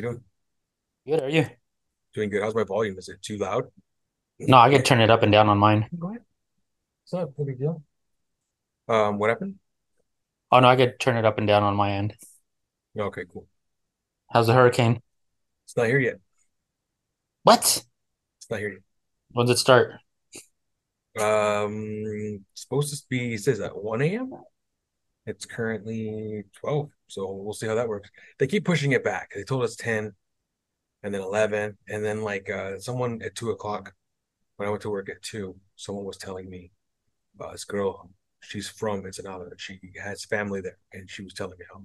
hello. How you doing? Good, are you? Doing good. How's my volume? Is it too loud? No, I can turn it up and down on mine. Go ahead. It's not a big deal. Um, what happened? Oh no, I could turn it up and down on my end. Okay, cool. How's the hurricane? It's not here yet. What? It's not here yet. When's it start? Um, supposed to be, it says at 1 a.m. It's currently 12, so we'll see how that works. They keep pushing it back. They told us 10 and then 11, and then like uh someone at 2 o'clock when I went to work at 2, someone was telling me about this girl, she's from Ensenada. She has family there, and she was telling me how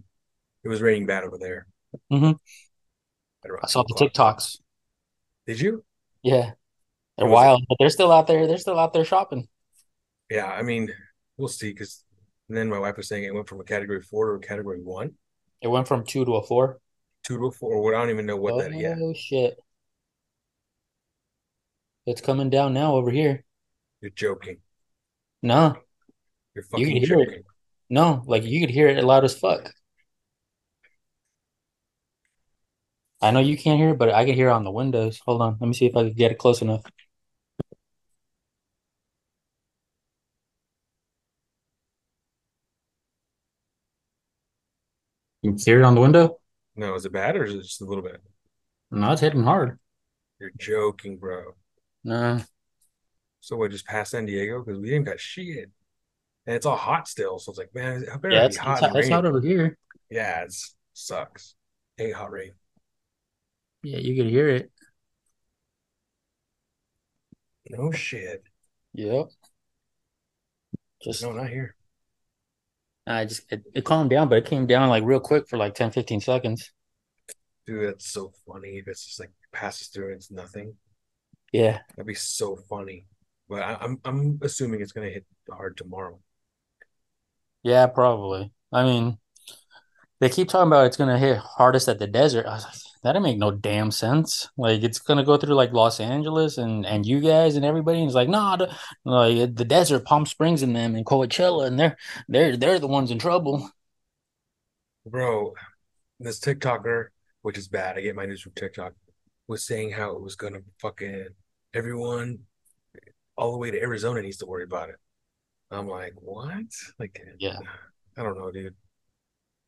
it was raining bad over there Mm-hmm. I around 2 saw the. TikToks. Did you? Yeah, they're was it? wild, but they're still out there. They're still out there shopping. Yeah, I mean, we'll see. Because then my wife was saying it went from a category four to a category one, It went from two to a four. two to a four. I don't even know what that. Yeah, Oh shit! It's coming down now over here. you're joking. No, You're you fucking could hear it. joking. No, like you could hear it loud as fuck. I know you can't hear it, but I can hear it on the windows. Hold on, let me see if I can get it close enough. You can hear it on the window? No, is it bad or is it just a little bit? No, it's hitting hard. You're joking, bro. No. So we Just past San Diego because we ain't got shit, and it's all hot still. So it's like, man, better Yeah, be it's it's hot and it's hot over here. Yeah, it sucks. Ain't hot rain. Yeah, you could hear it. No shit. Yep. Just No, not here. I just it, it calmed down, but it came down like real quick for like 10, 15 seconds. Dude, that's so funny. If it's just like passes through and it's nothing, Yeah. that'd be so funny. But I, I'm I'm assuming it's gonna hit hard tomorrow. Yeah, probably. I mean, they keep talking about it's gonna hit hardest at the desert. I was like, that don't make no damn sense. Like it's gonna go through like Los Angeles and and you guys and everybody. And it's like, nah, the, like the desert, Palm Springs and them and Coachella, and they're they're they're the ones in trouble. Bro, this TikToker, which is bad, I get my news from TikTok, was saying how it was gonna fucking everyone all the way to Arizona needs to worry about it. I'm like, what? Like, Yeah. I don't know, dude.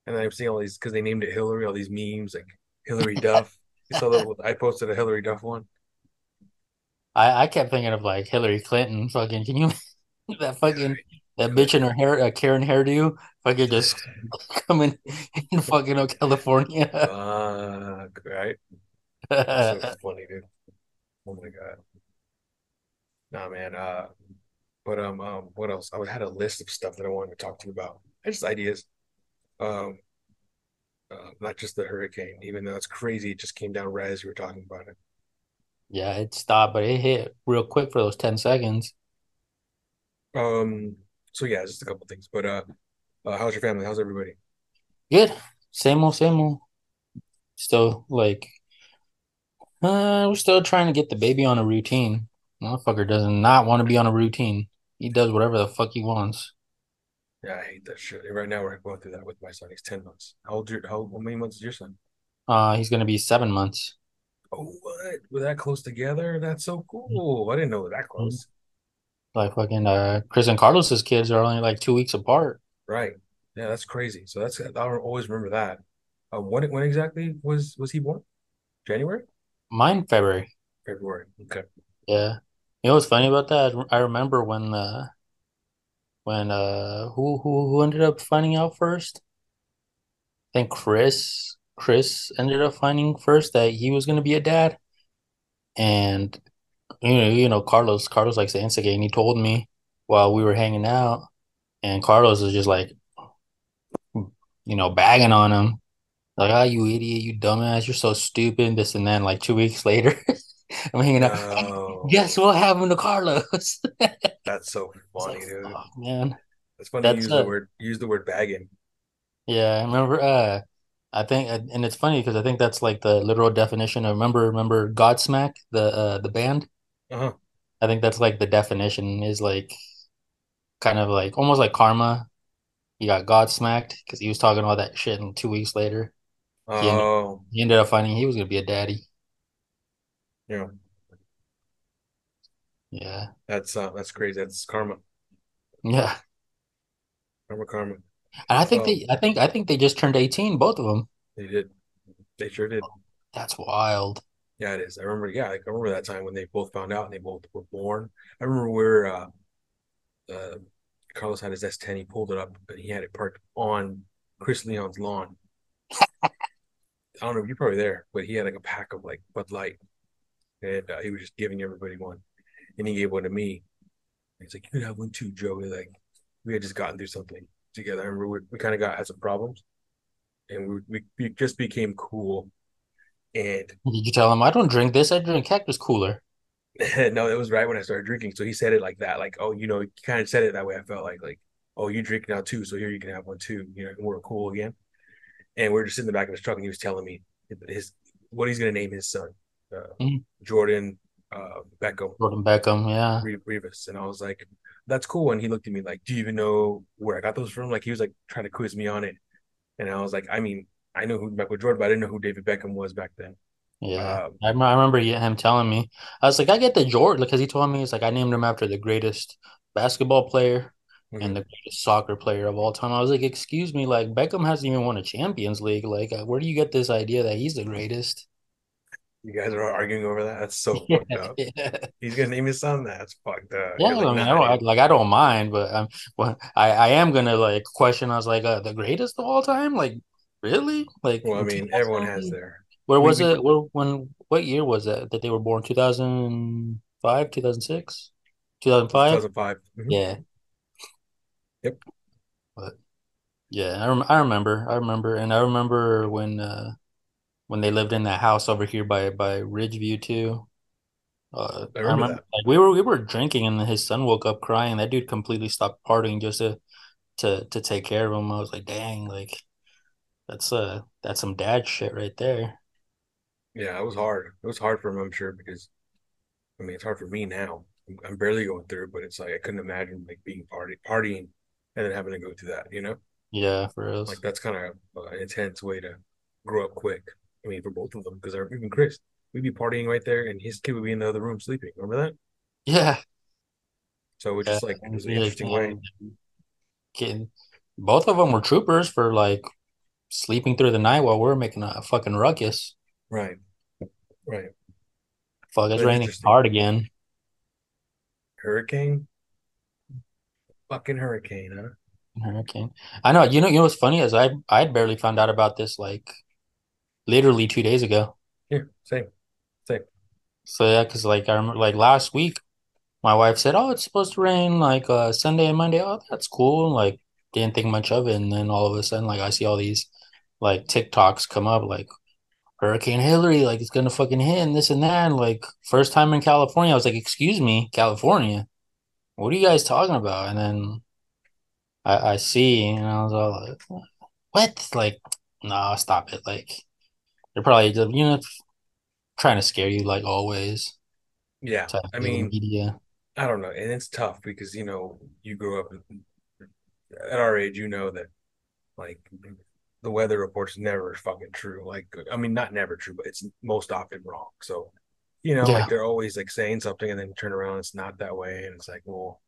And I'm seeing all these because they named it Hilary, all these memes like Hilary Duff. Saw? I posted a Hilary Duff one. I I kept thinking of like Hillary Clinton. Fucking, can you that fucking that bitch in her hair, uh, Karen hairdo, fucking just coming in fucking uh, California. Uh, right? That's so funny, dude. Oh my god. Nah, man. Uh, but um, um, what else? I had a list of stuff that I wanted to talk to you about. I Just ideas. Um, uh, not just the hurricane, even though it's crazy. It just came down right as you were talking about it. Yeah, it stopped, but it hit real quick for those 10 seconds. Um, so yeah, just a couple things. But uh, uh, how's your family? How's everybody? Good. Same old, same old. Still like uh we're still trying to get the baby on a routine. Motherfucker does not want to be on a routine. He does whatever the fuck he wants. Yeah, I hate that shit. Right now, we're going through that with my son. He's ten months. How old? Your, how, how many months is your son? Uh he's gonna be seven months. Oh, what? We're that close together? That's so cool. I didn't know we're that Mhm. close. Like fucking uh Chris and Carlos's kids are only like two weeks apart. Right. Yeah, that's crazy. So that's I'll always remember that. Um, when when exactly was was he born? January? Mine February. February. Okay. Yeah. You know what's funny about that? I remember when uh when uh who who who ended up finding out first? I think Chris Chris ended up finding first that he was gonna be a dad. And you know, you know, Carlos Carlos likes to instigate and he told me while we were hanging out and Carlos was just like, you know, bagging on him. Like, ah, you idiot, you dumbass, you're so stupid, this and then like two weeks later, I'm hanging out. No, Guess what happened to Carlos? that's so funny, like, dude. fuck, man. It's funny That's use the uh word use the word bagging. yeah, I remember uh I think and it's funny because I think that's like the literal definition of remember remember Godsmack, the uh the band? Uh-huh. I think that's like the definition is like kind of like almost like karma. He got Godsmacked because he was talking all that shit and two weeks later. He ended Oh, he ended up finding he was gonna be a daddy. yeah, Yeah, that's uh, that's crazy. That's karma, yeah. karma, karma. And I think Well, they I think I think they just turned 18, both of them. they did. They sure did. That's wild. Yeah, it is. I remember. Yeah, like, I remember that time when they both found out and they both were born. I remember where uh, uh, Carlos had his S10. He pulled it up and he had it parked on Chris Leon's lawn. I don't know. You're probably there, but he had like a pack of like Bud Light, and uh, he was just giving everybody one, and he gave one to me. He's like, "You can have one too, Joe." We're like, we had just gotten through something together. I remember we, we kind of got had some problems, and we, we we just became cool. And Did you tell him I don't drink this? I drink Cactus Cooler. no, it was right when I started drinking. So he said it like that, like, "Oh, you know," he kind of said it that way. I felt like, like, "Oh, you drink now too, so here you can have one too." You know, we're cool again. And we are just sitting in the back of his truck, and he was telling me his what he's gonna name his son, uh, Mm, Jordan uh, Beckham Jordan Beckham, yeah. Rivas, and I was like, "That's cool." And he looked at me like, "Do you even know where I got those from?" Like he was like trying to quiz me on it, and I was like, "I mean, I know who Michael Jordan, but I didn't know who David Beckham was back then." Yeah. Um, I, remember him telling me. I was like, I get the Jordan because he told me it's like I named him after the greatest basketball player and mhm. the greatest soccer player of all time. I was like, excuse me, like Beckham hasn't even won a Champions League. Like, uh, where do you get this idea that he's the greatest? You guys are arguing over that. That's so Yeah, fucked up. yeah. He's gonna name his son that. That's fucked up. Yeah, like, I mean, I nah, don't I, like I don't mind, but um, well, I I am gonna like question. I was like, uh, the greatest of all time? Like, really? Like Well, I mean, everyone has their. Where was it? Where when? What year was that that they were born? 2005, 2006, 2005? 2005. Mhm. Yeah, Yep, but yeah, I rem I remember. I remember, and I remember when uh when they lived in that house over here by by Ridgeview too. Uh, I I remember remember that. like we were we were drinking and his son woke up crying. That dude completely stopped partying just to to to take care of him. I was like, dang, like that's uh that's some dad shit right there. Yeah, it was hard. It was hard for him, I'm sure, because I mean, it's hard for me now. I'm, I'm barely going through it, but it's like I couldn't imagine like being party partying and then having to go through that. You know, Yeah, for us. like that's kind of an intense way to grow up quick. I mean, for both of them, because even Chris, we'd be partying right there, and his kid would be in the other room sleeping. Remember that? Yeah, So it's yeah. just like it was an interesting way. kid, both of them were troopers for like sleeping through the night while we are making a fucking ruckus. Right, right. Fuck, it's raining hard again. Hurricane, fucking hurricane, huh? Hurricane. I know. You know. You know what's funny is I I barely found out about this like literally two days ago. Yeah, same, same. So yeah, because like I remember like last week, my wife said, "Oh, it's supposed to rain like uh Sunday and Monday." Oh, that's cool. Like didn't think much of it, and then all of a sudden, like I see all these like TikToks come up like Hurricane Hilary, like it's gonna fucking hit and this and that. And, like first time in California, I was like, "Excuse me, California, what are you guys talking about?" And then I, I see, and I was all like, "What?" Like, no, stop it. Like they're probably just, you know trying to scare you like always. Yeah, I mean, media. I don't know, and it's tough because you know you grew up at our age, you know that like the weather report's never fucking true. Like, I mean, not never true, but it's most often wrong. So, you know, like they're always like saying something and then turn around, it's not that way, and it's like, well,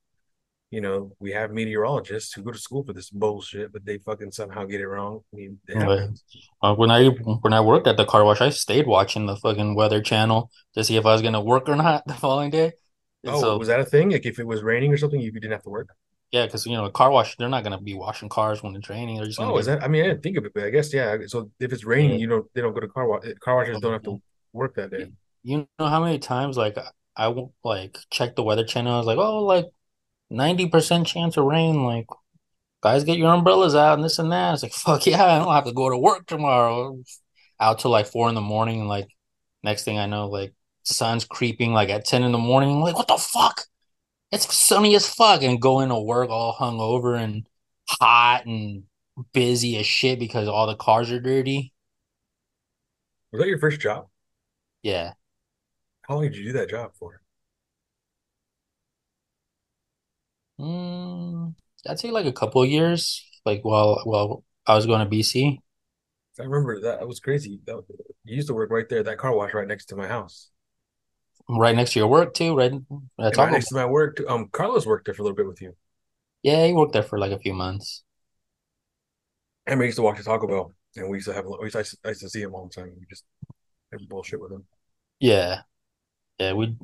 you know, we have meteorologists who go to school for this bullshit, but they fucking somehow get it wrong. I mean, but uh, when I when I worked at the car wash, I stayed watching the fucking Weather Channel to see if I was gonna work or not the following day. And Oh, so was that a thing? Like, if it was raining or something, you didn't have to work. yeah, because you know, a car wash, they're not gonna be washing cars when it's raining. They're just Oh, is that? I mean, I didn't think of it, but I guess yeah. So if it's raining, yeah. you don't they don't go to car wash. Car washers don't have to work that day. You know how many times like I won't like check the Weather Channel. I was like, oh, like 90% chance of rain. Like, guys, get your umbrellas out and this and that. It's like, fuck yeah, I don't have to go to work tomorrow. Out till like four in the morning. And like, next thing I know, like, sun's creeping like at 10 in the morning. I'm like, what the fuck? It's sunny as fuck. And go into work all hung over and hot and busy as shit because all the cars are dirty. Was that your first job? Yeah. How long did you do that job for? Mm, I'd say like a couple of years, like while while I was going to BC. I remember that. It was crazy. That, you used to work right there, that car wash right next to my house. Right next to your work too, right? And right Taco. next to my work. too. Um, Carlos worked there for a little bit with you. Yeah, he worked there for like a few months. And we used to walk to Taco Bell, and we used to have. We used to, I used to see him all the time. We just have bullshit with him. Yeah, yeah. We'd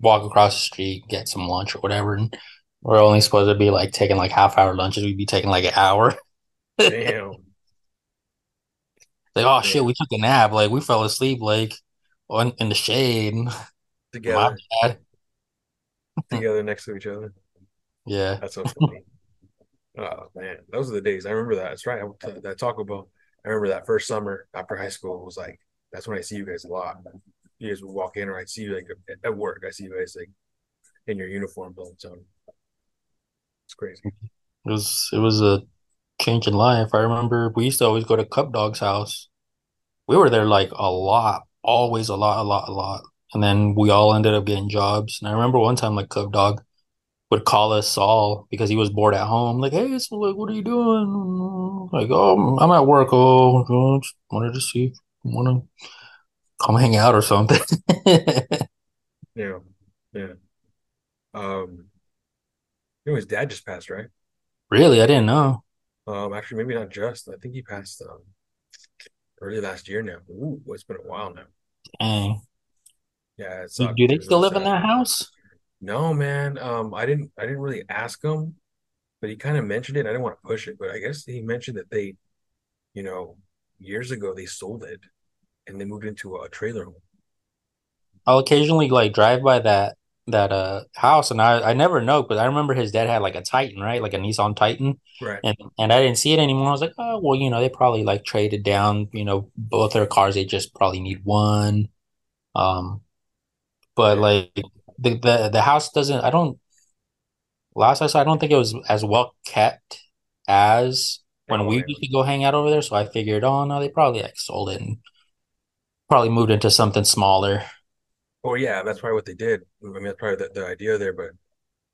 walk across the street, get some lunch or whatever, and we're only supposed to be like taking like half hour lunches. We'd be taking like an hour. Damn. Like, oh shit, we took a nap. Like we fell asleep like on in the shade. Together, together next to each other. Yeah. That's so funny. Oh man, those are the days. I remember that. That's right. I that Taco Bell. I remember that first summer after high school was like that's when I see you guys a lot. You guys would walk in, or I'd see you like at work. I see you guys like in your uniform the time. It's crazy. It was it was a change in life. I remember we used to always go to Cup Dog's house. We were there like a lot, always a lot, a lot, a lot. And then we all ended up getting jobs. And I remember one time like Cup Dog would call us all because he was bored at home. Like, hey, so like, what are you doing? Like, oh, I'm at work. Oh, oh, just wanted to see, want to come hang out or something. Yeah, yeah. Um, you know, his dad just passed, right? Really, I didn't know. Um, actually, maybe not just. I think he passed um early last year now. Ooh, it's been a while now. Dang. Yeah, it Do, they still live in that house? No, man. Um, I didn't. I didn't really ask him, but he kind of mentioned it. I didn't want to push it, but I guess he mentioned that they, you know, years ago they sold it and they moved into a trailer home. I'll occasionally like drive by that that uh house and I I never know because I remember his dad had like a Titan, right? Like a Nissan Titan. Right. And and I didn't see it anymore. I was like, oh well, you know, they probably like traded down, you know, both their cars. They just probably need one. Um, but like the the the house doesn't. I don't. Last I saw, I don't think it was as well kept as when we used to go hang out over there. So I figured, oh no, they probably like sold it and probably moved into something smaller. Oh yeah. That's probably what they did. I mean, that's probably the, the idea there, but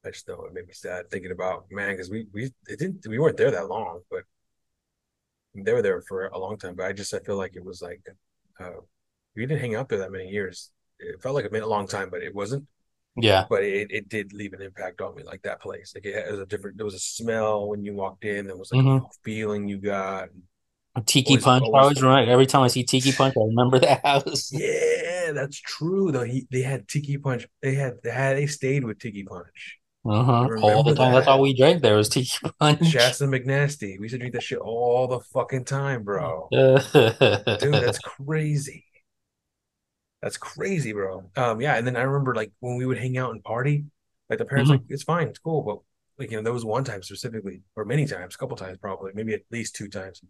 I just know it made me sad thinking about man, because we we it didn't we weren't there that long, but they were there for a long time. But I just I feel like it was like uh we didn't hang out there that many years. It felt like it meant a long time, but it wasn't. Yeah. but it, it did leave an impact on me like that place like it, it was a different there was a smell when you walked in there was like a hmm feeling you got Tiki always Punch. I always always remember every time I see Tiki Punch, I remember that house. yeah that's true though he they had tiki punch they had they had they stayed with tiki punch Uh-huh. All the time. That's all we drank there was Tiki Punch. shasta mcnasty we used to drink that shit all the fucking time bro dude that's crazy that's crazy bro um yeah and then i remember like when we would hang out and party like the parents like Mhm. it's fine it's cool but like you know there was one time specifically or many times a couple times probably maybe at least two times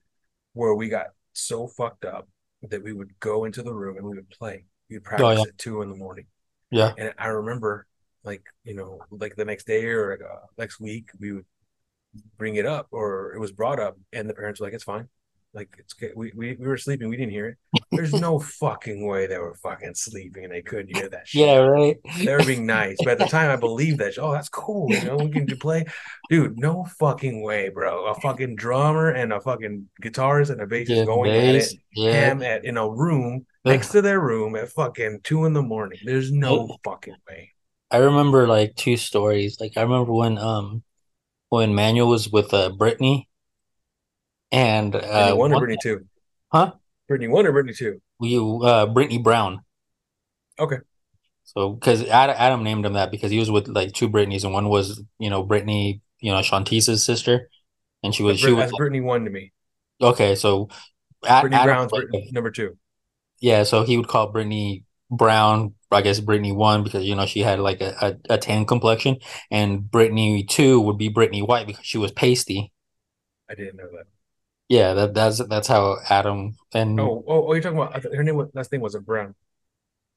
where we got so fucked up that we would go into the room and we would play. We'd Oh yeah. practice at two in the morning. Yeah. And I remember like, you know, like the next day or like, uh, next week, we would bring it up or it was brought up and the parents were like, it's fine. Like it's. We, we, we were sleeping. We didn't hear it. There's no fucking way they were fucking sleeping and they couldn't hear that shit. Yeah, right. They were being nice. But at the time I believed that. Oh, that's cool. You know, we can play. Dude, no fucking way, bro. A fucking drummer and a fucking guitarist and a bassist Yeah, going at it. Yeah. ham at in a room next to their room at fucking two in the morning. There's no fucking way. I remember like two stories. Like I remember when um when Manuel was with uh Brittany and Brittany uh one or Brittany two? huh? Brittany one or Brittany two? You uh Brittany Brown. Okay. So because Adam, Adam named him that because he was with like two Britneys and one was you know Brittany you know Shantice's sister and she was she was Brittany one to me. okay so Brittany Adam Brown's like, Brit- number two. yeah so he would call Brittany Brown I guess Brittany one because you know she had like a, a, a tan complexion and Brittany two would be Brittany White because she was pasty I didn't know that. Yeah that that's that's how Adam and Oh, oh, oh, you're talking about her name was, last name wasn't Brown.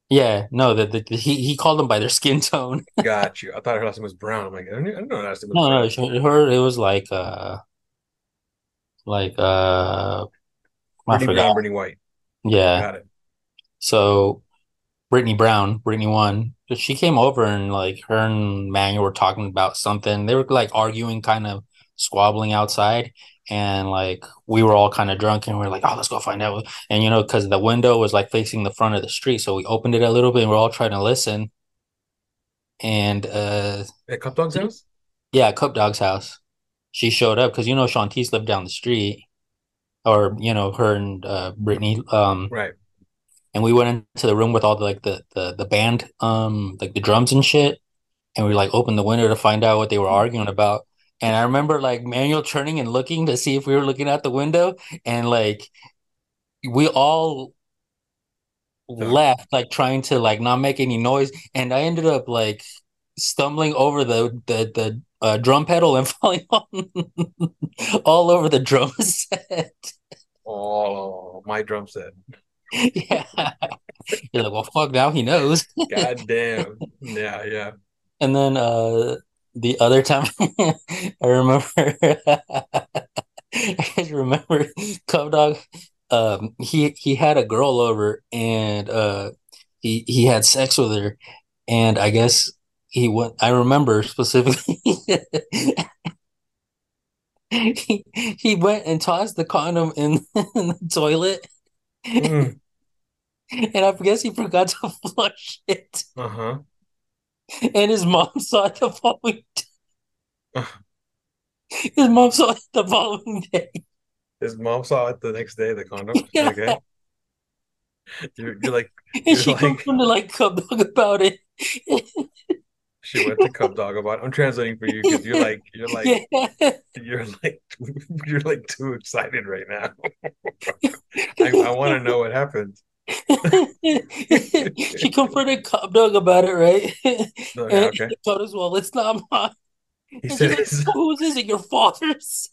yeah no that the, he he called them by their skin tone Got you. I thought her last name was Brown. I'm like, I don't, I don't know her last name was no no Brown. she- her it was like uh like uh I Brittany Brown, Brittany White. yeah Got it. So Brittany Brown, Brittany one, she came over and like her and Manuel were talking about something. They were like arguing, kind of squabbling outside. And like we were all kind of drunk and we are like, oh, let's go find out. And you know, because the window was like facing the front of the street, so we opened it a little bit and we're all trying to listen. And uh, at Cup Dog's house, yeah, Cup Dog's house. She showed up because you know Shantice lived down the street, or you know her and uh, Brittany. Um, right. And we went into the room with all the like the the the band, um, like the drums and shit. And we like opened the window to find out what they were arguing about and I remember like Manuel turning and looking to see if we were looking out the window, and like we all left, like trying to like not make any noise, and I ended up like stumbling over the the the uh, drum pedal and falling on all over the drum set. Oh, my drum set. yeah. You're like, well, fuck, now he knows. God damn. Yeah, yeah. And then uh the other time I remember I just remember Cub Dog um he he had a girl over and uh he he had sex with her and I guess he went I remember specifically he, he went and tossed the condom in, in the toilet mm. and I guess he forgot to flush it. Uh-huh and his mom saw it the following day. his mom saw it the following day. His mom saw it the next day, the condom. Yeah. Okay. You're, you're like, and you're she like, to like Cub Dog about it. she went to Cub Dog about it. I'm translating for you because you're like, you're like, yeah. you're like, you're like too excited right now. I, I want to know what happened. she confronted Cub Dog about it, right? Oh, yeah, okay. And told us, well, it's not mine. He said, like, "Whose is it? Your father's?"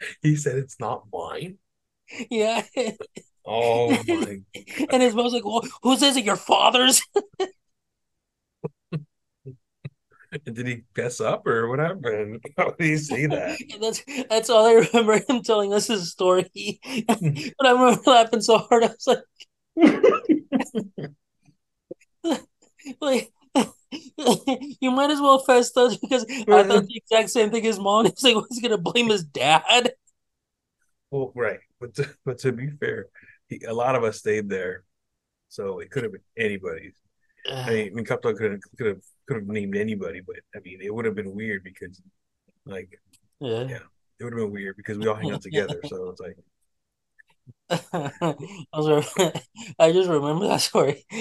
he said, "It's not mine." Yeah. Oh my! God. And his mom's like, "Well, whose is it? Your father's?" Did he fess up or what happened? How did he say that? that's that's all I remember him telling us his story. but I remember laughing so hard, I was like, like you might as well fess up because I thought the exact same thing his mom. He's like, was gonna blame his dad? Well, right, but to, but to be fair, he, a lot of us stayed there, so it could have been anybody's. I mean, I mean Cup Dog could have could have could have named anybody, but I mean, it would have been weird because, like, yeah, yeah it would have been weird because we all hang out together. So it's like, I, was, I just remember that story.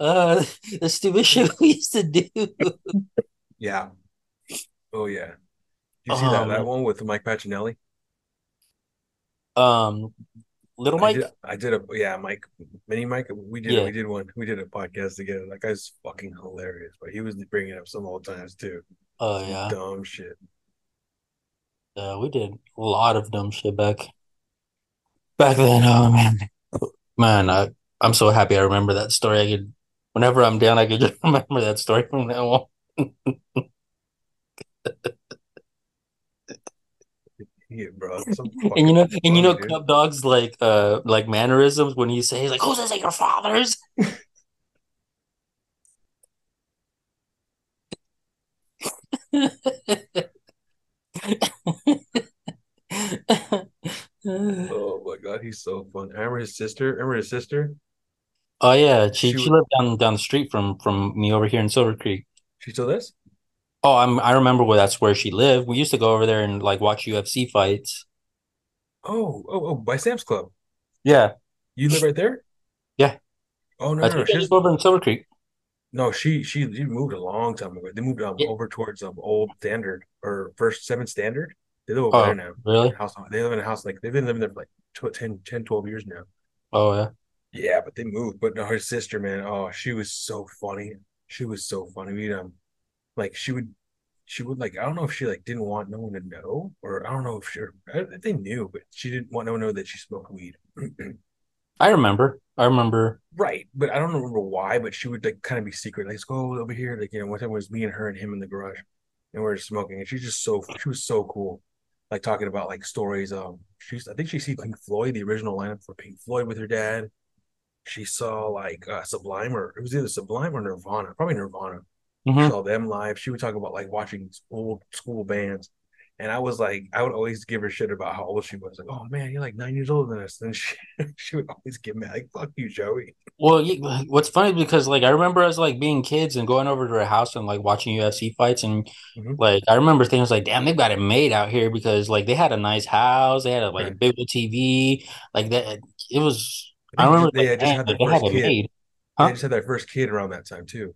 uh, the stupid shit we used to do. Yeah. Oh yeah. Did you see that that um, one with Mike Pacinelli? Um, Little Mike. I did, I did, a yeah, Mike, Mini Mike. We did yeah. we did one. We did a podcast together. That guy's fucking hilarious. But he was bringing up some old times too. Oh yeah, dumb shit. Yeah, we did a lot of dumb shit back back then. Oh man, man, I I'm so happy I remember that story. I could, whenever I'm down, I could just remember that story from now on. bro. and you know, and you know, dude. Cub Dog's like, uh, like mannerisms when he says, like, "Who's this? Like your father's?" oh my god, he's so fun. I remember his sister. Remember his sister? Oh yeah, she she, she lived down down the street from from me over here in Silver Creek. She still does? Oh, I'm I remember where that's where she lived. We used to go over there and like watch UFC fights. Oh, oh, oh, by Sam's Club. Yeah. You live right there? Yeah. Oh no, no, she's over in Silver Creek. No, she she she moved a long time ago. They moved um, yeah. over towards um old standard or first seven standard. They live over oh, there now. Really? House, they live in a house like they've been living there for like 10, 10 12 years now. Oh yeah. Yeah, but they moved. But no, her sister, man, oh, she was so funny. She was so funny. We um like she would she would like I don't know if she like didn't want no one to know or I don't know if she if they knew but she didn't want no one to know that she smoked weed. I remember. I remember. Right, but I don't remember why. But she would like kind of be secret. Like, let's go over here. Like, you know, one time it was me and her and him in the garage, and we are smoking. And she's just so she was so cool, like talking about like stories. Um, she's I think she see Pink Floyd, the original lineup for Pink Floyd with her dad, she saw like uh, Sublime or it was either Sublime or Nirvana, probably Nirvana. She hmm saw them live. She would talk about like watching school school bands. And I was like, I would always give her shit about how old she was. Like, oh man, you're like nine years older than us. And she she would always give me like, fuck you, Joey. Well, what's funny because like I remember us like being kids and going over to her house and like watching UFC fights and Mm-hmm. like I remember things like, damn, they've got it made out here because like they had a nice house, they had a, like a Right. big TV, like that. It was. I I remember they like, had just had their had first kid. made, They huh? just had their first kid around that time too.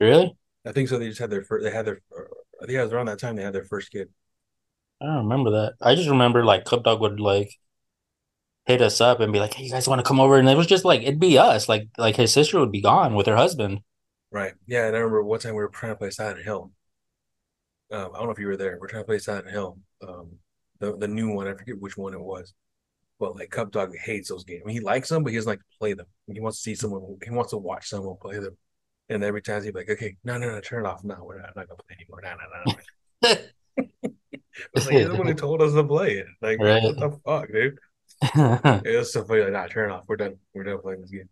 Really? I think so. They just had their first. They had their. I think it was around that time they had their first kid. I don't remember that. I just remember like Cup Dog would like hit us up and be like, "Hey, you guys want to come over?" And it was just like it'd be us, like like his sister would be gone with her husband. Right. Yeah. And I remember one time we were trying to play Silent Hill. Um, I don't know if you were there. We're trying to play Silent Hill. Um, the the new one. I forget which one it was. But like Cup Dog hates those games. I mean, he likes them, but he doesn't like to play them. He wants to see someone. He wants to watch someone play them. And every time he'd be like, "Okay, no, no, no, turn it off. No, we're not, not gonna play anymore. No, no, no." It's like you're the one who told us to play it. Like, right. what the fuck, dude? It was so funny. Like, nah, turn it off. We're done. We're done playing this game.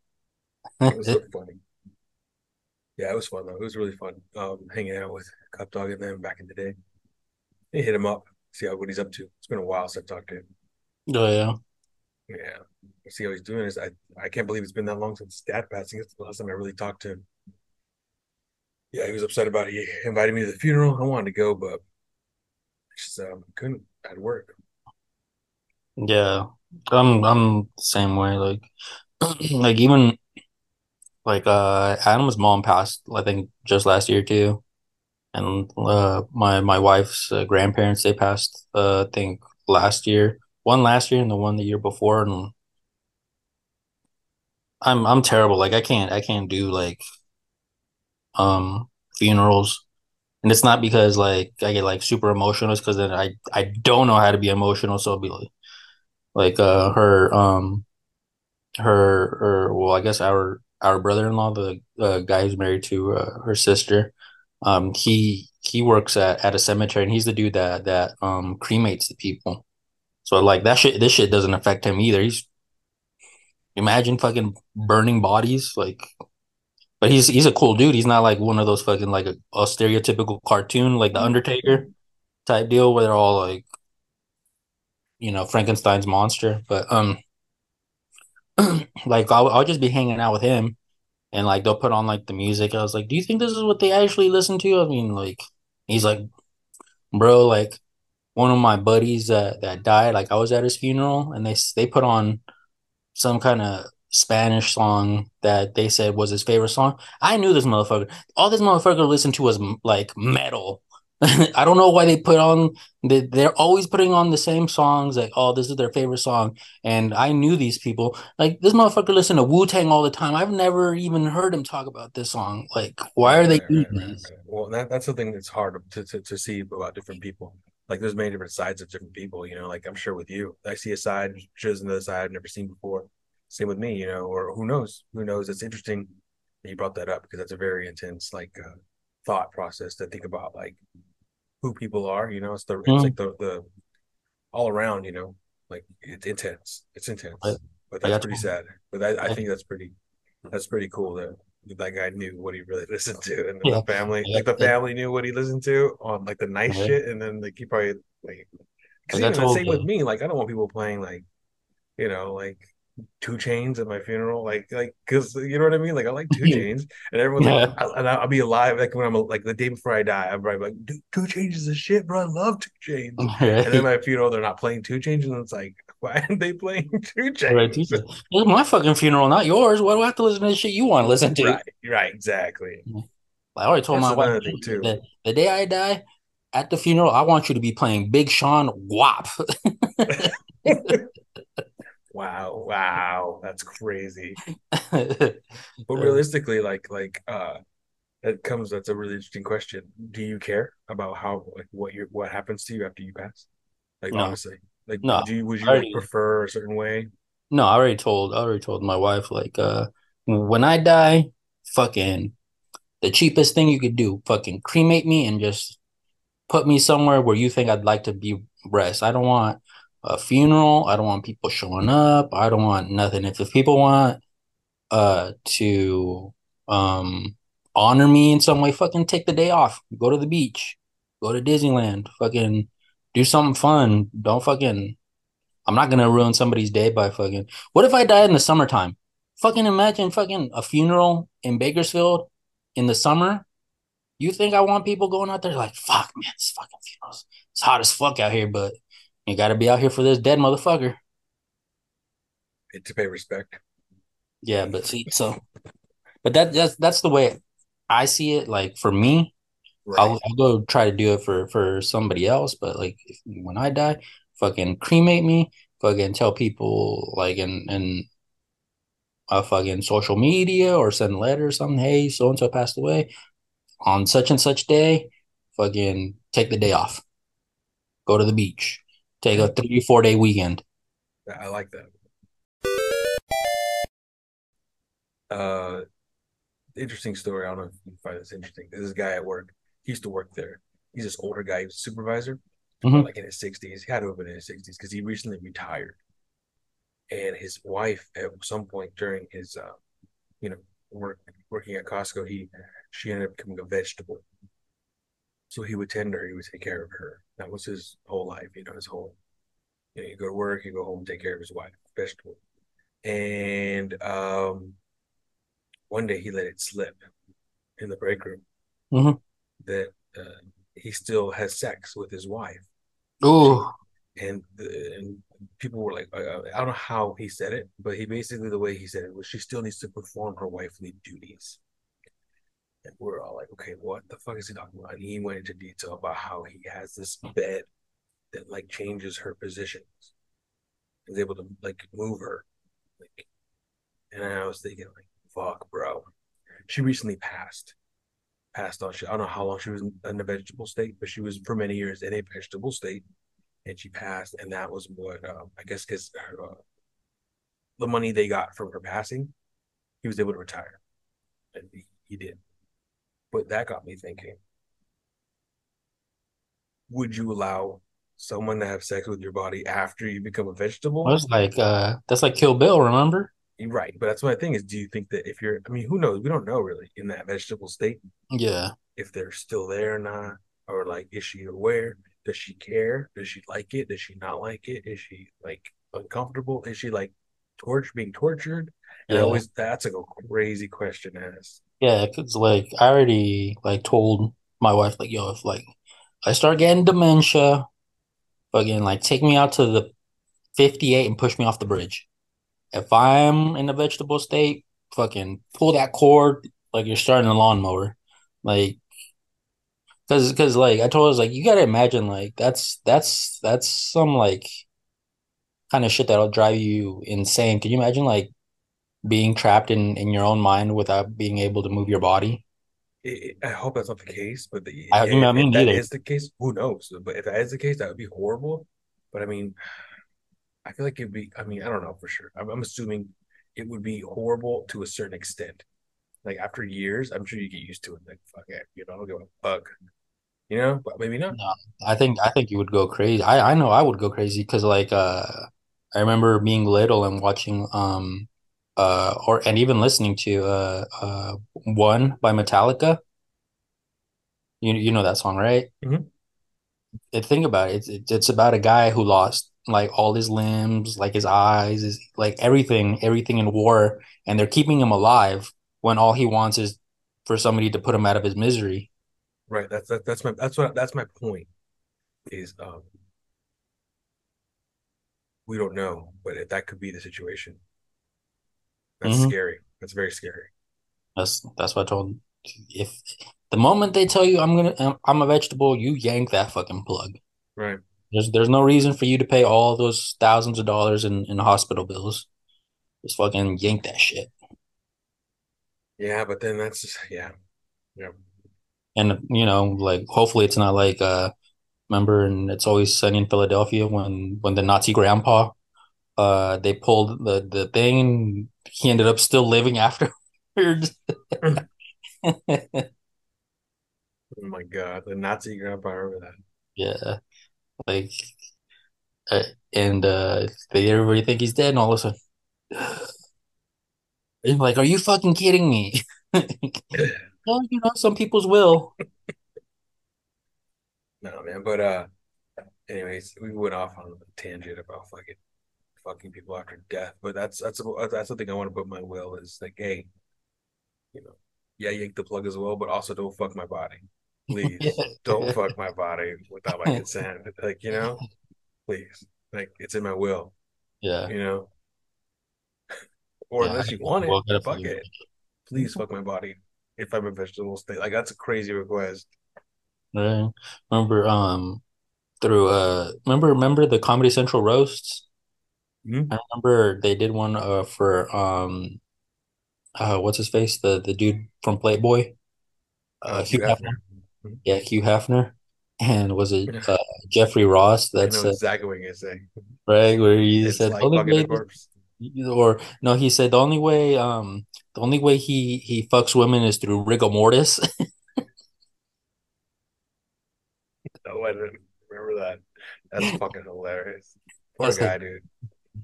It was so funny. Yeah, it was fun though. It was really fun. Um, hanging out with Cup Dog and them back in the day. Hey, hit him up, see how what he's up to. It's been a while since I've talked to him. Oh yeah. Yeah, see how he's doing. Is I I can't believe it's been that long since Dad passing. It's the last time I really talked to him. Yeah, he was upset about it. He invited me to the funeral. I wanted to go, but just um, couldn't. Had work. Yeah. I'm I'm the same way. Like like even like uh Adam's mom passed I think just last year too. And uh my my wife's uh, grandparents they passed uh I think last year. One last year and the one the year before and I'm I'm terrible. Like I can't I can't do like um funerals. And it's not because like I get like super emotional, it's because then I I don't know how to be emotional. So be like like uh her um her her well I guess our our brother-in-law the uh, guy who's married to uh, her sister um he he works at at a cemetery and he's the dude that that um cremates the people so like that shit this shit doesn't affect him either he's imagine fucking burning bodies like but he's he's a cool dude he's not like one of those fucking like a, a stereotypical cartoon like the Undertaker type deal where they're all like you know Frankenstein's monster but um like I'll, I'll just be hanging out with him and like they'll put on like the music. I was like, "Do you think this is what they actually listen to?" I mean, like he's like, "Bro, like one of my buddies that that died, like I was at his funeral and they they put on some kind of Spanish song that they said was his favorite song. I knew this motherfucker. All this motherfucker listened to was like metal. I don't know why they put on they, they're always putting on the same songs like oh this is their favorite song and I knew these people like this motherfucker listened to Wu-Tang all the time I've never even heard him talk about this song like why are they right, doing right, this right. Well, that, that's the thing that's hard to, to to see about different people. Like, there's many different sides of different people. You know, like I'm sure with you, I see a side, shows another side I've never seen before. Same with me, you know, or who knows? Who knows? It's interesting that you brought that up because that's a very intense like uh, thought process to think about like who people are. You know, it's the it's mm, like the the all around. You know, like it's intense. It's intense, but that's that's pretty sad. But I, I think that's pretty that's pretty cool that that guy knew what he really listened to, and then the family, yeah like the family, knew what he listened to on like the nice right. shit, and then like he probably like I even the same with me, like I don't want people playing like you know like 2 Chainz at my funeral, like like because you know what I mean. Like I like two chains, and everyone's like, I, and I'll be alive like when I'm like the day before I die, I'm probably like, Dude, 2 Chainz is a shit, bro. I love 2 Chainz, and then right my funeral, they're not playing 2 Chainz, and it's like, why aren't they playing 2 Chainz? teacher it's my fucking funeral not yours why do I have to listen to the shit you want to listen to Right, right, exactly. I already told That's my wife too. the, the day I die at the funeral, I want you to be playing Big Sean WAP. Wow, wow, that's crazy. But realistically, like like uh that comes that's a really interesting question. Do you care about how like what you what happens to you after you pass? Like no, honestly. Like no, do you would you like already, prefer a certain way? no, I already told, I already told my wife, like, uh, when I die, fucking the cheapest thing you could do, fucking cremate me and just put me somewhere where you think I'd like to be rest. I don't want a funeral. I don't want people showing up. I don't want nothing. If, if people want uh to um honor me in some way, fucking take the day off. Go to the beach. Go to Disneyland. Fucking do something fun. Don't fucking I'm not gonna ruin somebody's day by fucking what if I die in the summertime? Fucking imagine fucking a funeral in Bakersfield in the summer. You think I want people going out there like, fuck man, this fucking funerals. It's hot as fuck out here, but you gotta be out here for this dead motherfucker. to pay respect. Yeah, but see, so but that that's that's the way I see it. Like for me, Right. I'll, I'll go try to do it for for somebody else. But like if, when I die, fucking cremate me. Fucking tell people like in in a fucking social media or send a letter or something. Hey, so and so passed away on such and such day. Fucking take the day off. Go to the beach. Take a three four day weekend. I like that. Uh, interesting story. I don't know if you find this interesting. There's this guy at work. He used to work there. He's this older guy. He was a supervisor, Mhm. like in his 60s. He had to have been in his 60s because he recently retired. And his wife, at some point during his, uh, you know, work working at Costco, he she ended up becoming a vegetable. So he would tend to her. He would take care of her. That was his whole life. You know, his whole. You know, you go to work, you go home, take care of his wife, vegetable. And um, one day he let it slip in the break room Mhm. that uh, he still has sex with his wife, Ooh. and the, and people were like, uh, I don't know how he said it, but he basically the way he said it was she still needs to perform her wifely duties. And we're all like, okay, what the fuck is he talking about? And he went into detail about how he has this bed that like changes her positions. He's able to like move her. Like and I was thinking like, fuck, bro. She recently passed. Passed on. She, I don't know how long she was in a vegetable state, but she was for many years in a vegetable state, and she passed. And that was what uh, I guess because uh, the money they got from her passing, he was able to retire, and he, he did. But that got me thinking: Would you allow someone to have sex with your body after you become a vegetable? That's like uh that's like Kill Bill, remember? Right, but that's my thing is: Do you think that if you're, I mean, who knows? We don't know really in that vegetable state Yeah. if they're still there or not, or like, is she aware? Does she care? Does she like it? Does she not like it? Is she like uncomfortable? Is she like torture being tortured? And always that's like a crazy question to ask. Yeah, cause like I already like told my wife like, yo, if like I start getting dementia, fucking like take me out to the 58 and push me off the bridge. If I'm in a vegetable state, fucking pull that cord like you're starting a lawnmower. Like cause cause like I told her like, you gotta imagine like that's that's that's some like kind of shit that'll drive you insane. Can you imagine like being trapped in in your own mind without being able to move your body? It, I hope that's not the case, but the, I, I mean, if that is the case, who knows? But if that is the case, that would be horrible. But I mean, I feel like it'd be. I mean, I don't know for sure. I'm, I'm assuming it would be horrible to a certain extent. Like after years, I'm sure you get used to it. Like fuck it, you know, I don't give a fuck. You know, but maybe not. No, I think I think you would go crazy. I I know I would go crazy because like uh I remember being little and watching um uh or and even listening to uh uh One by Metallica. You you know that song, right? Mhm. And think about it. It's it's it's about a guy who lost like all his limbs, like his eyes, his like everything, everything in war, and they're keeping him alive when all he wants is for somebody to put him out of his misery. Right. That's that, that's my that's what that's my point. Is um we don't know, but that could be the situation. That's hmm scary. That's very scary. That's that's what I told. him. If the moment they tell you I'm gonna I'm, I'm a vegetable, you yank that fucking plug. Right. There's there's no reason for you to pay all those thousands of dollars in, in hospital bills. Just fucking yank that shit. Yeah, but then that's just yeah. Yeah. And you know, like hopefully it's not like uh remember and it's always sunny in Philadelphia when when the Nazi grandpa uh they pulled the the thing he ended up still living afterwards. Oh my God. The Nazi grandpa, remember that. Yeah, like uh, and uh they everybody think he's dead and all of a sudden And like, are you fucking kidding me? well, you know, some people's will. No, man. But uh, anyways, we went off on a tangent about fucking fucking people after death. But that's that's that's the thing I want to put my will is like, hey, you know, yeah, yank the plug as well, but also don't fuck my body. Please don't fuck my body without my consent. Like, you know, please. Like it's in my will. Yeah. You know. Or Yeah. unless you want Well, it, fuck it. Please fuck my body if I'm in vegetable state. Like that's a crazy request. Right. Remember, um, through uh, remember, remember the Comedy Central roasts? Hmm? I remember they did one uh for um, uh, what's his face? The the dude from Playboy, Oh, uh, Hugh Hugh Hefner. Hefner. Hmm? Yeah, Hugh Hefner. And was it uh Jeffrey Ross I that know exactly what you're gonna right, where he It's said like only way or no, he said the only way um the only way he he fucks women is through rigor mortis. No, I didn't remember that. That's fucking hilarious. I Poor like, guy, dude.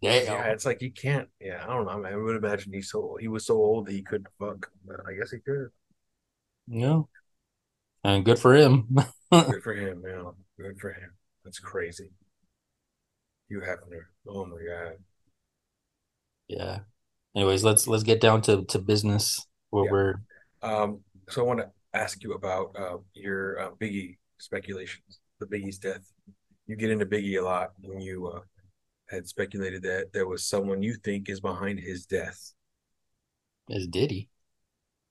Yeah, damn. it's like he can't. Yeah, I don't know. I would imagine he's so he was so old he could fuck. But I guess he could. Yeah. And good for him. Good for him, man. Good for him. That's crazy. Hugh Hefner. Oh my god. Yeah. Anyways, let's let's get down to to business where Yeah. we're Um. So I want to ask you about uh, your uh, Biggie speculations. The Biggie's death. You get into Biggie a lot when you uh, had speculated that there was someone you think is behind his death. is Diddy.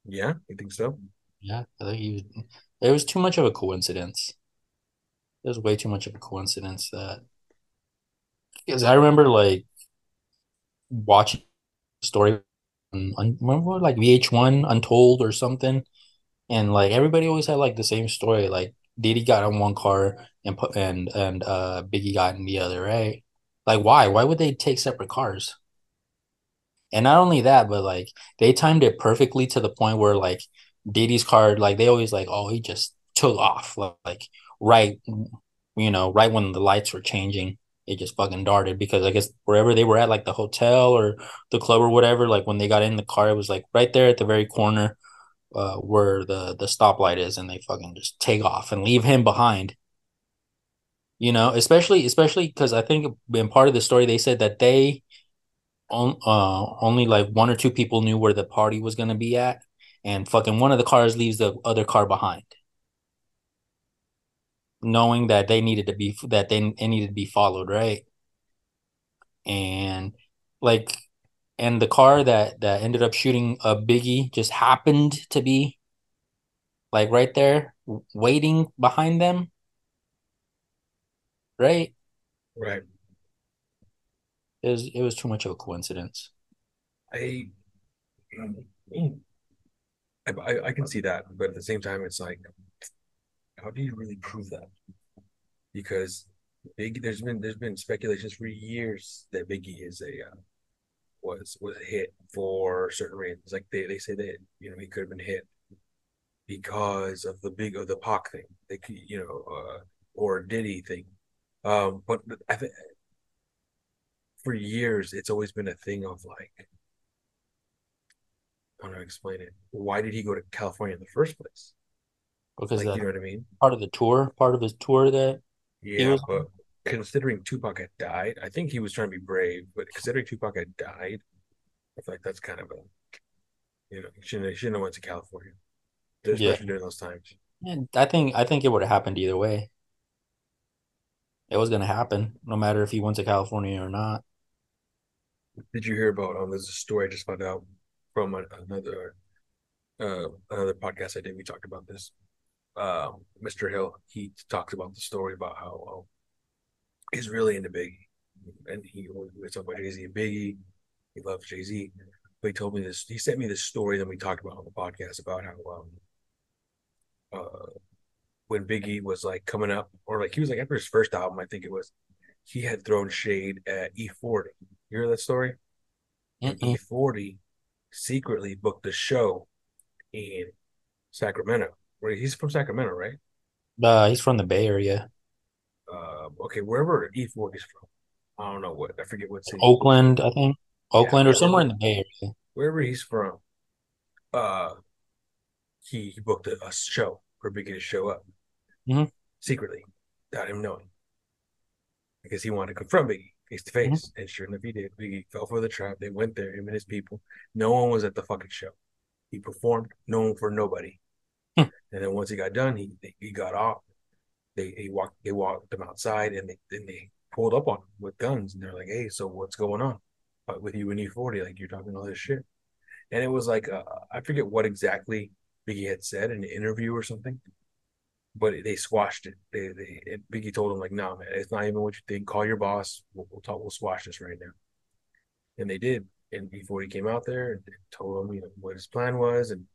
Yeah, you think so? Yeah, I think he was, it was too much of a coincidence. It was way too much of a coincidence that because I remember like watching the story on, on remember like VH1 Untold or something, and like everybody always had like the same story. Like Diddy got in one car and put and and uh Biggie got in the other, right? Like why? Why would they take separate cars? And not only that, but like they timed it perfectly to the point where like Diddy's car, like they always like, oh, he just took off like, like right, you know, right when the lights were changing, it just fucking darted because I guess wherever they were at, like the hotel or the club or whatever, like when they got in the car, it was like right there at the very corner uh where the the stoplight is, and they fucking just take off and leave him behind. You know, especially especially because I think in part of the story they said that they on, uh, only like one or two people knew where the party was gonna be at, and fucking one of the cars leaves the other car behind, knowing that they needed to be that they it needed to be followed, right? And like, and the car that that ended up shooting a Biggie just happened to be like right there, waiting behind them, right? Right. It was it was too much of a coincidence. I, I, I can see that, but at the same time, it's like, how do you really prove that? Because Big, there's been there's been speculations for years that Biggie is a uh, was was a hit for certain reasons. Like they, they say that you know he could have been hit because of the big of the Pac thing. They could, you know, uh, or Diddy thing. Um, but I think for years it's always been a thing of like I don't know how to explain it. Why did he go to California in the first place? Because Like, you know what I mean? part of the tour, part of his tour that Yeah, was but considering Tupac had died, I think he was trying to be brave. But considering Tupac had died, I feel like that's kind of a, you know, he shouldn't, he shouldn't have went to California, yeah. during those times. And I think I think it would have happened either way. It was gonna happen, no matter if he went to California or not. Did you hear about? Um, there's a story I just found out from another uh another podcast I did. We talked about this. Um, Mr. Hill, he talks about the story about how uh, he's really into Biggie, and he we talk about Jay Z and Biggie. He loves Jay Z. But he told me this. He sent me this story that we talked about on the podcast about how um uh when Biggie was like coming up, or like he was like after his first album, I think it was, he had thrown shade at E40. You hear that story? Mm-mm. E40 secretly booked a show in Sacramento. Where he's from Sacramento, right? Uh, he's from the Bay Area, Uh, okay, wherever E40 is from. I don't know what I forget what city. Oakland, I think, Yeah, Oakland or somewhere in the Bay Area. wherever he's from, uh, he, he booked a, a show for Biggie to show up hmm secretly without him knowing because he wanted to confront Biggie face to face. And sure enough, he did. Biggie fell for the trap. They went there, him and his people. No one was at the fucking show. He performed, known for nobody. Hmm. And then once he got done, he he got off. They he walked they walked them outside, and they then they pulled up on him with guns, and they're like, "Hey, so what's going on But with you and E40? Like you're talking all this shit." And it was like uh, I forget what exactly Biggie had said in an interview or something, but they squashed it. They they Biggie told him like, "No, nah, man, it's not even what you think. Call your boss. We'll, we'll talk. We'll squash this right now." And they did. And E40 came out there and told him, you know, what his plan was and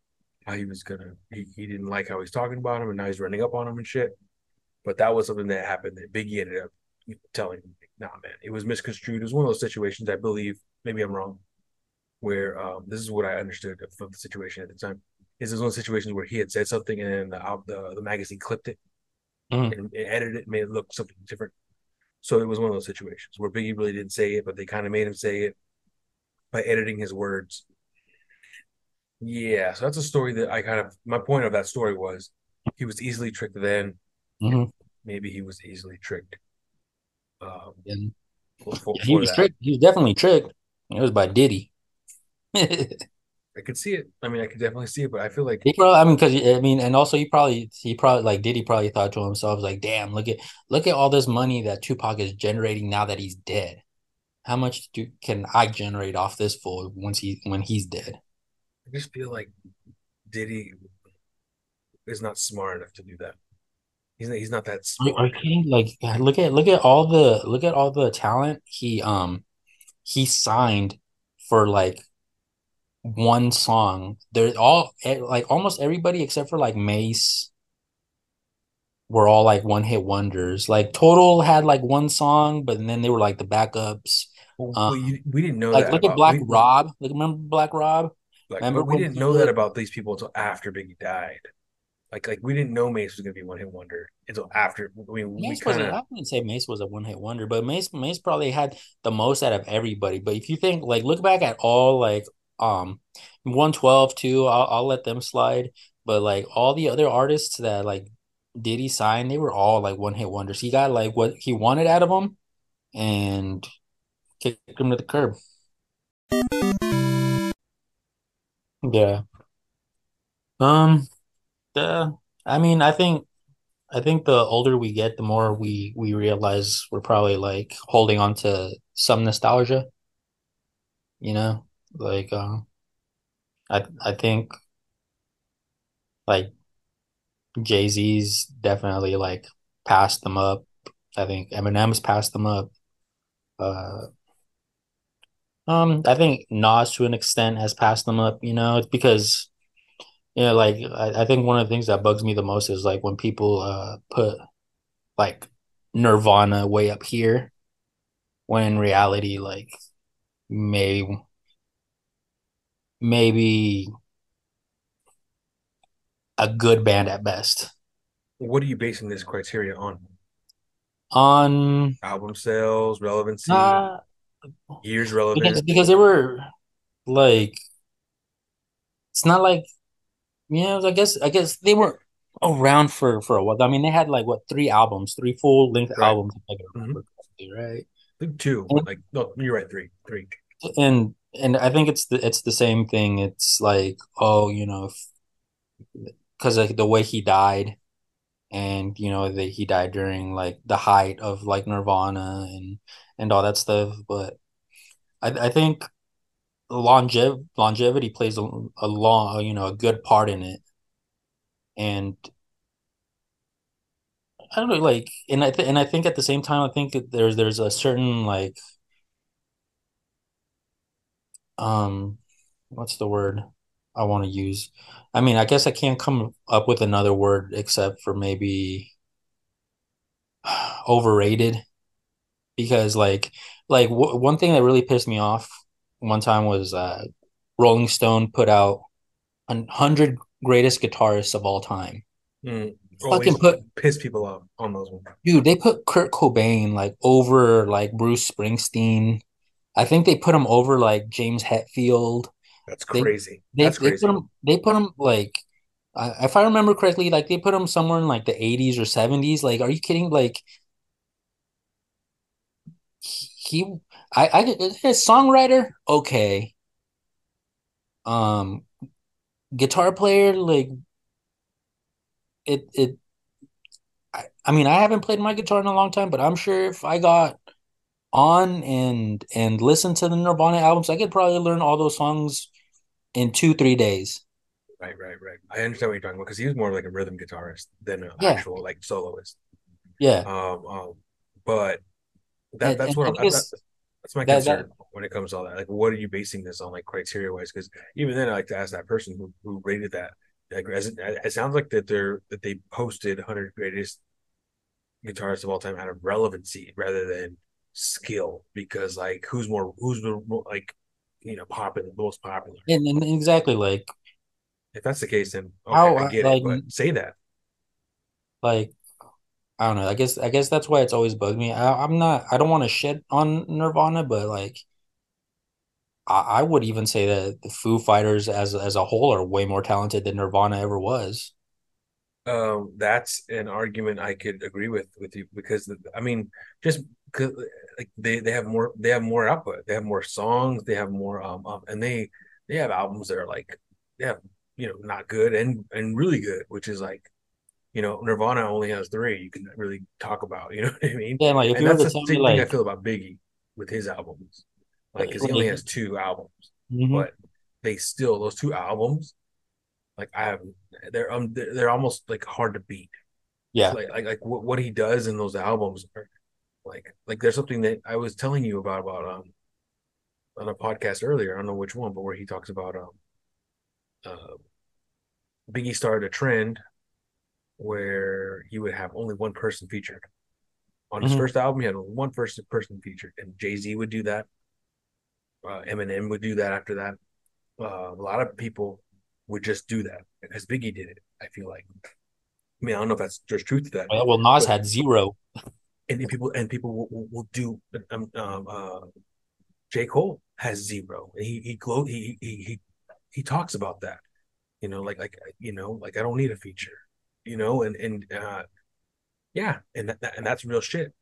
how he was gonna. He, he didn't like how he's talking about him, and now he's running up on him and shit. But that was something that happened that Biggie ended up telling him, "Nah, man, it was misconstrued. It was one of those situations. I believe. Maybe I'm wrong. Where um, this is what I understood of the situation at the time is this one situations where he had said something and then the the, the magazine clipped it hmm and, and edited it, made it look something different. So it was one of those situations where Biggie really didn't say it, but they kind of made him say it by editing his words. Yeah, so that's a story that I kind of my point of that story was he was easily tricked then. hmm Maybe he was easily tricked. Um, for, for, he was that. tricked. He was definitely tricked. It was by Diddy. he I could see it. I mean, I could definitely see it, but I feel like probably, I mean, because I mean, and also he probably, he probably like Diddy probably thought to himself like, "Damn, look at look at all this money that Tupac is generating now that he's dead. How much do can I generate off this fool once he when he's dead?" I just feel like Diddy is not smart enough to do that. He's not, he's not that Are, are you kidding? Like, look at look at all the look at all the talent he um he signed for like one song. They're all like almost everybody except for like Mase were all like one hit wonders. Like Total had like one song, but then they were like the backups. Well, Um, you, we didn't know like that look at Black we Rob. Like remember Black Rob? like, Remember we didn't know that about these people until after Biggie died. Like, like we didn't know Mase was gonna be one hit wonder until after. I mean, we Mase kind wasn't. I wouldn't say Mase was a one hit wonder, but Mase Mase probably had the most out of everybody. But if you think like look back at all like um one twelve too, I'll I'll let them slide. But like all the other artists that like Diddy signed, they were all like one hit wonders. He got like what he wanted out of them and kicked him to the curb. Yeah. Um. Yeah. I mean, I think I think the older we get, the more we we realize we're probably like holding on to some nostalgia, you know? Like uh, I I think like Jay-Z's definitely like passed them up. I think Eminem's passed them up. Uh um I think Nas to an extent has passed them up, you know, it's because you know, like I, I think one of the things that bugs me the most is like when people uh put like Nirvana way up here when in reality like may maybe a good band at best. what are you basing this criteria on? On Album sales, relevancy, uh years relevant. because because they were like it's not like you know, I guess I guess they were around for for a while. I mean, they had like what three albums, three full length Right. albums, I can remember correctly, right? Two. And Like no, you're right. Three, three. and and I think it's the it's the same thing. It's like oh, you know, because like the way he died, and you know that he died during like the height of like Nirvana and and all that stuff. But I I think longev longevity plays a, a long you know a good part in it, and I don't know like and I th- and I think at the same time I think there's there's a certain like um what's the word I want to use? I mean, I guess I can't come up with another word except for maybe overrated because like like w one thing that really pissed me off one time was uh Rolling Stone put out a hundred greatest guitarists of all time. Mm. Fucking put piss people off on those ones. dude, they put Kurt Cobain like over like Bruce Springsteen. I think they put him over like James Hetfield. That's crazy. they That's they put him they put him like uh, if I remember correctly, like they put him somewhere in like the 80s or 70s. Like, are you kidding? Like he I I a songwriter, okay. Um guitar player, like it it I, I mean I haven't played my guitar in a long time, but I'm sure if I got on and and listen to the Nirvana albums, I could probably learn all those songs in two, three days. Right, right, right. I understand what you're talking about because he was more like a rhythm guitarist than an Yeah, actual like soloist. yeah. Um, um, but that And, that's what I'm, that, guess that's my that that concern when it comes to all that. Like, what are you basing this on, like criteria wise? Because even then, I like to ask that person who who rated that. Like, as it, it sounds like that they're that they posted 100 greatest guitarists of all time out of relevancy rather than skill. Because like, who's more who's the like you know popular, most popular? and, and exactly like If that's the case, then okay, how I get it. like But say that. like I don't know. I guess I guess that's why it's always bugged me. I, I'm not. I don't want to shit on Nirvana, but like I, I would even say that the Foo Fighters as as a whole are way more talented than Nirvana ever was. Um, that's an argument I could agree with with you because I mean, just like they they have more they have more output, they have more songs, they have more um, um and they they have albums that are like they have you know not good and and really good, which is like you know Nirvana only has three you can really talk about, you know what I mean? Yeah, like if And you were that's to the same thing I feel about Biggie with his albums, like because he only has two albums, mhm, but they still those two albums like I have they're um they're, they're almost like hard to beat yeah. like like like what, what he does in those albums are like like there's something that I was telling you about about um on a podcast earlier. I don't know which one, but where he talks about um uh Biggie started a trend where he would have only one person featured. On his mhm, first album, he had one person person featured, and Jay Z would do that. Uh, Eminem would do that after that. Uh, a lot of people would just do that because Biggie did it. I feel like. I mean, I don't know if that's there's truth to that, Well, Nas but had zero. And people and people will, will, will do um, um uh J. Cole has zero. He he glow he he he he talks about that. You know, like like you know, like I don't need a feature. You know, and and uh yeah, and that, and that's real shit.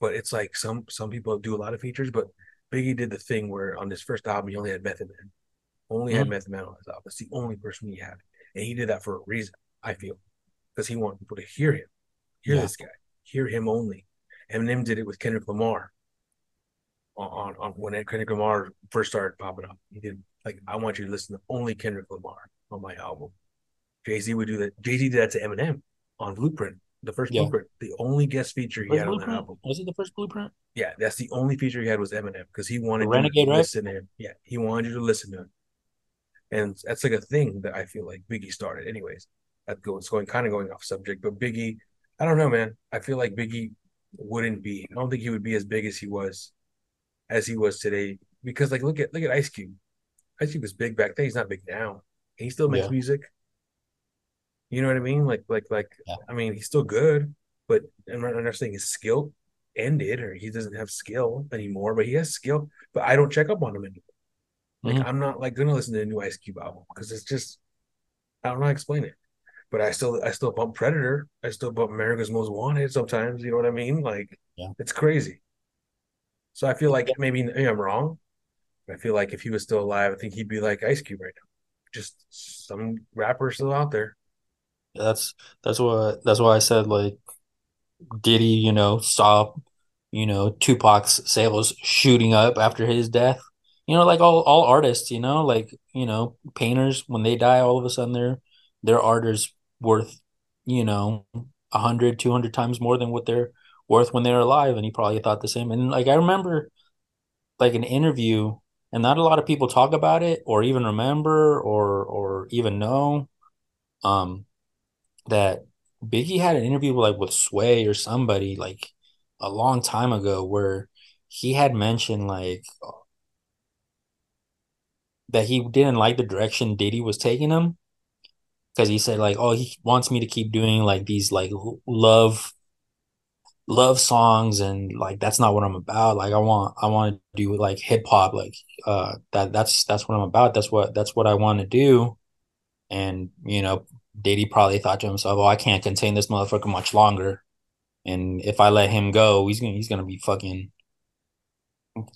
But it's like some some people do a lot of features, but Biggie did the thing where on his first album he only had Method Man, only had Mhm, Method Man on his album. It's the only person he had, and he did that for a reason. I feel because he wanted people to hear him, hear Yeah. this guy, hear him only. Eminem did it with Kendrick Lamar on, on when Kendrick Lamar first started popping up. He did like I want you to listen to only Kendrick Lamar on my album. Jay Z would do that. Jay Z did that to Eminem on Blueprint, the first Yeah. Blueprint, the only guest feature he First had on that album. Was it the first Blueprint? Yeah, that's the only feature he had was Eminem because he wanted you to right? listen to him. Yeah, he wanted you to listen to him, and that's like a thing that I feel like Biggie started. Anyways, that goes going kind of going off subject, but Biggie, I don't know, man. I feel like Biggie wouldn't be. I don't think he would be as big as he was as he was today. Because like look at look at Ice Cube. Ice Cube was big back then. He's not big now. He still makes Yeah. music. You know what I mean? Like like like Yeah. I mean he's still good, but I'm not, I'm not saying his skill ended or he doesn't have skill anymore, but he has skill. But I don't check up on him anymore. Like Mhm. I'm not like gonna listen to a new Ice Cube album because it's just I don't know how to explain it. But I still I still bump Predator. I still bump America's Most Wanted sometimes. You know what I mean? Like Yeah. it's crazy. So I feel like maybe, maybe I'm wrong. I feel like if he was still alive, I think he'd be like Ice Cube right now. Just some rapper still out there. That's that's what that's why I said like Diddy, you know, saw, you know, Tupac's sales shooting up after his death. You know, like all all artists, you know, like, you know, painters when they die, all of a sudden their their art is worth, you know, a hundred, two hundred times more than what they're worth when they're alive. And he probably thought the same. And like I remember like an interview, and not a lot of people talk about it or even remember or or even know. Um, that Biggie had an interview like with Sway or somebody like a long time ago where he had mentioned like that he didn't like the direction Diddy was taking him because he said like oh he wants me to keep doing like these like love love songs and like that's not what I'm about. Like I want I want to do like hip hop like uh that that's that's what I'm about. That's what that's what I want to do. And you know, Diddy probably thought to himself, "Oh, I can't contain this motherfucker much longer." And if I let him go, he's gonna he's gonna be fucking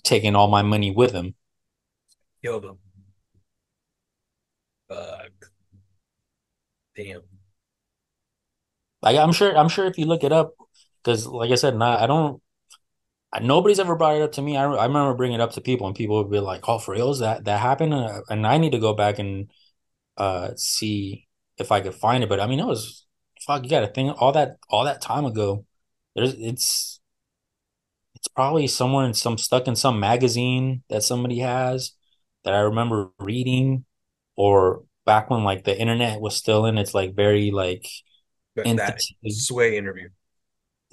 taking all my money with him. Killed him. Uh, damn. Like I'm sure I'm sure if you look it up, because like I said, not I don't nobody's ever brought it up to me. I, I remember bringing it up to people, and people would be like, "Oh, for reals that that happened?" Uh, and I need to go back and uh see if I could find it. But I mean, it was fuck. You got to think all that all that time ago. There's it's it's probably somewhere in some stuck in some magazine that somebody has that I remember reading, or back when like the internet was still in its like very like That, that. Sway interview.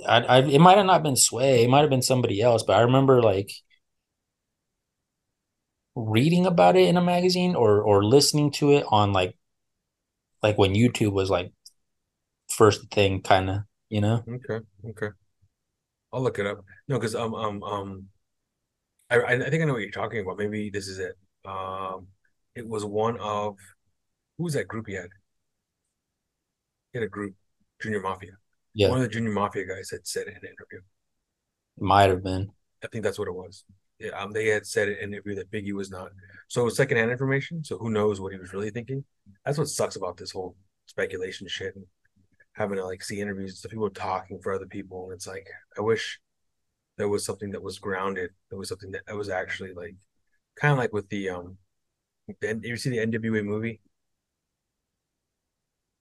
I, I it might have not been Sway, it might have been somebody else, but I remember like reading about it in a magazine or or listening to it on like like when YouTube was like first thing kind of, you know? Okay, okay. I'll look it up. No, because um um um I I think I know what you're talking about. Maybe this is it. Um, it was one of who was that group he had? He had a group, Junior Mafia. Yeah, One of the Junior Mafia guys had said it in an interview. it might have been. I think that's what it was. Yeah, um, they had said it in an interview that Biggie was not. So it was secondhand information. So who knows what he was really thinking? That's what sucks about this whole speculation shit and having to like see interviews of people talking for other people. And it's like I wish there was something that was grounded. There was something that, that was actually like kind of like with the um. The, you see the NWA movie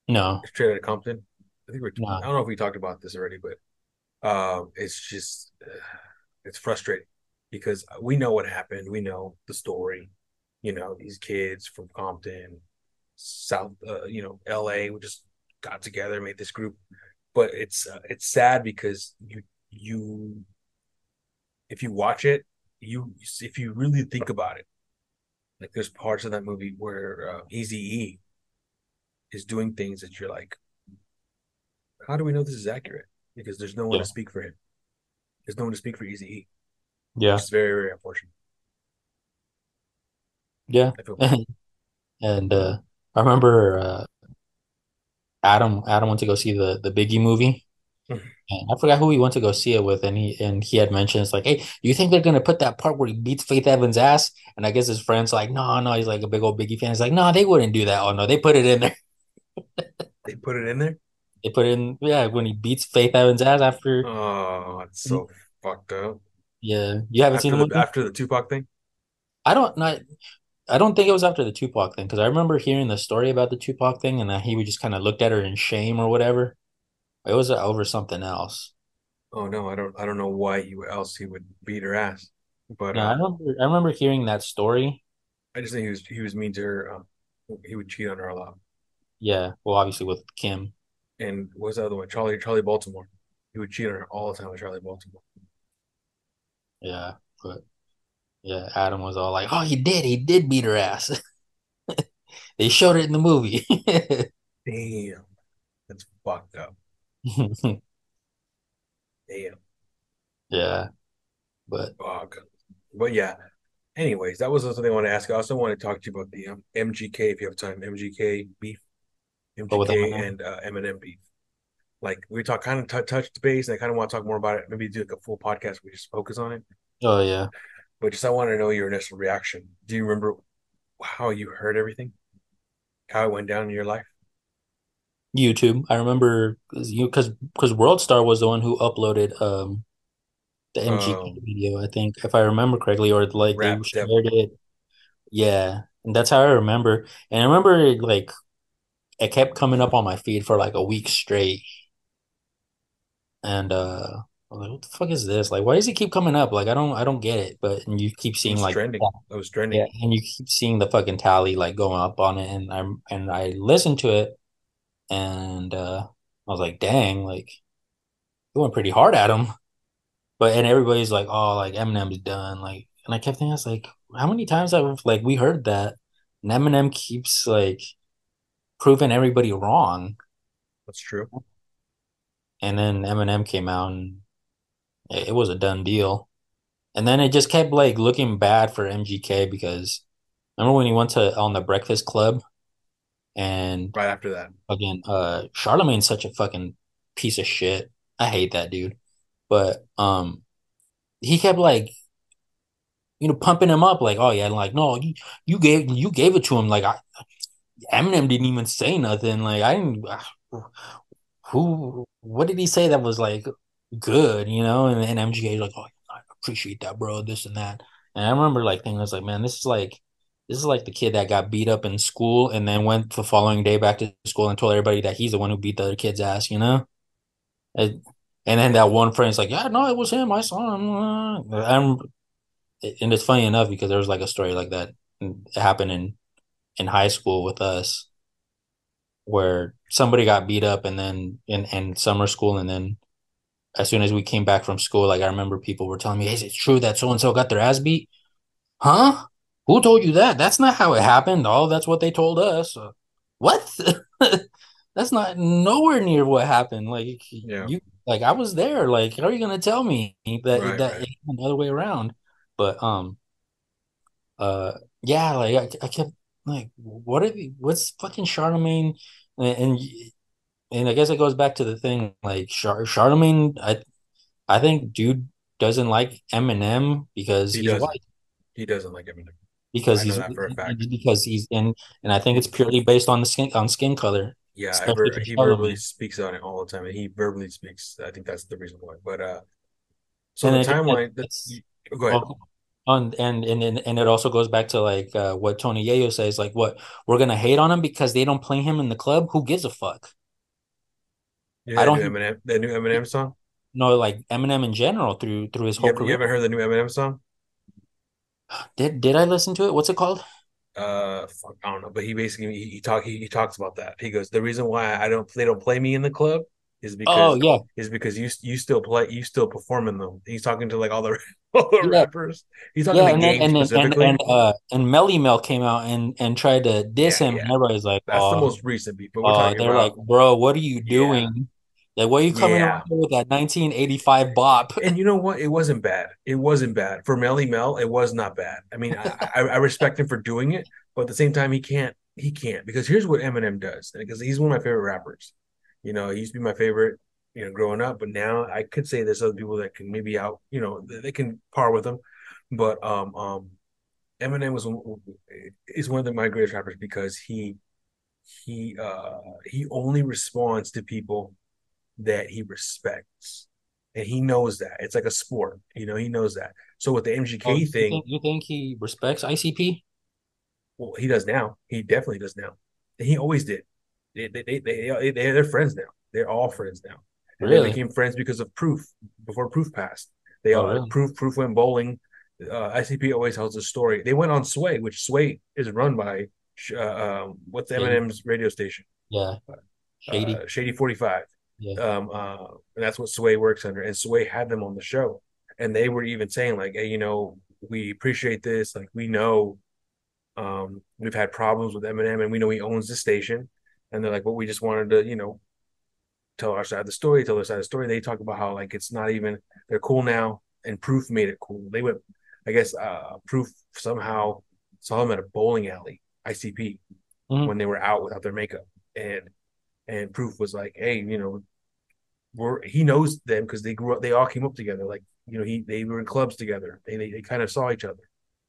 No, Straight Outta Compton? I think we're. I don't know if we talked about this already, but um, it's just uh, it's frustrating because we know what happened. We know the story. You know, these kids from Compton, South, uh, you know, L.A. We just got together, made this group. But it's uh, it's sad because you you if you watch it, you if you really think about it, like there's parts of that movie where uh, Easy E is doing things that you're like, how do we know this is accurate? Because there's no one Yeah. to speak for him. There's no one to speak for Easy E, Yeah. it's very very unfortunate. Yeah. And uh I remember uh Adam Adam went to go see the the Biggie movie. And I forgot who he went to go see it with, and he and he had mentioned it's like, hey, you think they're gonna put that part where he beats Faith Evans' ass? And I guess his friend's like, no, no, he's like a big old Biggie fan. He's like, no, they wouldn't do that. Oh no, they put it in there. They put it in there. They put it in, yeah, when he beats Faith Evans' ass after. Oh, it's so fucked up. Yeah, you haven't seen After the the movie? after the Tupac thing. I don't not. I don't think it was after the Tupac thing because I remember hearing the story about the Tupac thing and that he would just kind of looked at her in shame or whatever. It was over something else. Oh no, I don't I don't know why he else he would beat her ass, but I uh, remember. I remember hearing that story. I just think he was he was mean to her. Um, he would cheat on her a lot. Yeah, well, obviously with Kim. And what was the other one? Charli Charli Baltimore. He would cheat on her all the time with Charli Baltimore. Yeah, but yeah, Adam was all like, "Oh, he did. He did beat her ass. They showed it in the movie." Damn, that's fucked up. Damn. Yeah, but. But yeah. Anyways, that was something I want to ask. I also want to talk to you about the um, MGK if you have time. MGK beef, but with MGK Eminem, and uh, Eminem beef. Like we talk kind of t- touched base, and I kind of want to talk more about it. Maybe do like a full podcast. We just focus on it. oh yeah, But just I want to know your initial reaction. Do you remember how you heard everything? How it went down in your life? YouTube. I remember you because because World Star was the one who uploaded um the MGK Um, video. I think if I remember correctly, or like they shared it. Yeah, and that's how I remember. And I remember like it kept coming up on my feed for like a week straight. And uh I was like, what the fuck is this? Like, why does it keep coming up? Like, I don't I don't get it. But and you keep seeing like trending. It was trending. yeah, and you keep seeing the fucking tally like going up on it and I'm and I listened to it and uh I was like, dang, like it went pretty hard at him. But and everybody's like, oh, like Eminem's done. Like and I kept thinking, I was like, how many times have like we heard that? And Eminem keeps like proving everybody wrong. That's true. And then Eminem came out and it, it was a done deal. And then it just kept like looking bad for MGK because remember when he went to on the Breakfast Club and right after that. again, uh Charlemagne's such a fucking piece of shit. I hate that dude. But um he kept like you know pumping him up like, oh yeah, like no, you, you gave you gave it to him. Like I Eminem didn't even say nothing. Like I didn't who what did he say that was like good, you know? And, and MGK like, oh I appreciate that, bro, this and that. And I remember like thinking, I was like, man, this is like this is like the kid that got beat up in school and then went the following day back to school and told everybody that he's the one who beat the other kid's ass, you know? And, and then that one friend's like, yeah, no, it was him. I saw him. I'm, and it's funny enough because there was like a story like that. It happened in in high school with us where somebody got beat up and then in, in summer school and then as soon as we came back from school, like I remember people were telling me, Is it true that so and so got their ass beat? Huh? Who told you that? That's not how it happened. Oh, that's what they told us. Uh, what? that's not nowhere near what happened. Like Yeah. you like I was there. Like, how are you gonna tell me that Right, that right. the other way around? But um uh yeah, like I, I kept like what are the, what's fucking Charlemagne and, and and I guess it goes back to the thing like Char- Charlemagne I I think dude doesn't like Eminem because He he's doesn't. white He doesn't like Eminem. because he's that for a fact. because he's in and I think it's purely based on the skin on skin color Yeah, ver- he verbally speaks on it all the time, and he verbally speaks. I think that's the reason why. But uh, so and the timeline. That's, you, go ahead. well, and, and and and it also goes back to like uh, what Tony Yayo says like what we're gonna hate on him because they don't play him in the club who gives a fuck You I don't new Eminem, the new Eminem song. No, like Eminem in general through through his whole you career haven't heard the new Eminem song? did did I listen to it what's it called Uh, fuck, I don't know, but he basically he, he talk he, he talks about that. He goes, the reason why I don't they don't play me in the club is oh because yeah is because you you still play you still perform in them. He's talking to like all the all the yeah rappers. He's talking Yeah, to and then and then and specifically. and uh and Melle Mel came out and and tried to diss Yeah, him, and everybody's like, that's the "Oh, most recent beat. But we're uh, they're like, bro, what are you yeah, doing? Like, what are you coming yeah. with that 1985 bop?" And you know what? It wasn't bad. It wasn't bad for Melle Mel. It was not bad. I mean, I, I, I respect him for doing it, but at the same time, he can't. He can't because here's what Eminem does. Because he's one of my favorite rappers. You know, he used to be my favorite. You know, growing up, but now I could say there's other people that can maybe out. You know, they can par with him. But um, um, Eminem was is one of the, my greatest rappers because he he uh he only responds to people that he respects. And he knows that. It's like a sport. You know, he knows that. So with the Oh, MGK you thing, think you think he respects ICP? well, he does now. He definitely does now. And he always did. They they they, they, they they're friends now. They're all friends now. And they became friends because of Proof before Proof passed. They Oh, all really? Proof Proof went bowling. Uh, ICP always tells a story. They went on Sway, which Sway is run by uh, um, what's Shady. Eminem's radio station? Yeah, shady. Uh, Shady Forty Five. Yeah, um, uh, and that's what Sway works under. And Sway had them on the show, and they were even saying like, "Hey, you know, we appreciate this. Like, we know um, we've had problems with Eminem, and we know he owns the station." And they're like, "But we just wanted to, you know, tell our side of the story, tell their side of the story." They talk about how like it's not even they're cool now, and Proof made it cool. They went, I guess, uh, Proof somehow saw them at a bowling alley, ICP, Mhm. when they were out without their makeup, and and Proof was like, "Hey, you know." we're he knows them because they grew up they all came up together like you know he they were in clubs together they they, they kind of saw each other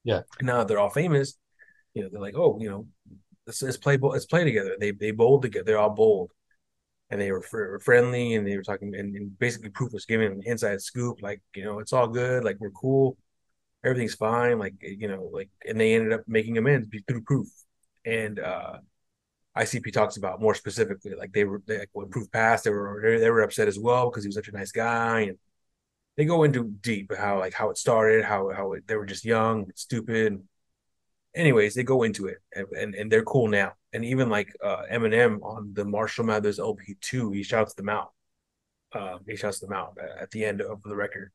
yeah. and now they're all famous you know they're like oh you know let's, let's play let's play together they they bowled together they're all bowled, and they were, fr- friendly and they were talking and, and basically proof was giving an inside scoop like you know it's all good like we're cool everything's fine like you know like and they ended up making amends through proof and uh ICP talks about more specifically. Like they were they, like when Proof passed, they were they were upset as well because he was such a nice guy, and they go into deep how like how it started, how how it, they were just young, stupid. Anyways, they go into it, and, and, and they're cool now. And even like uh, Eminem on the Marshall Mathers LP two, he shouts them out. Um, he shouts them out at the end of the record,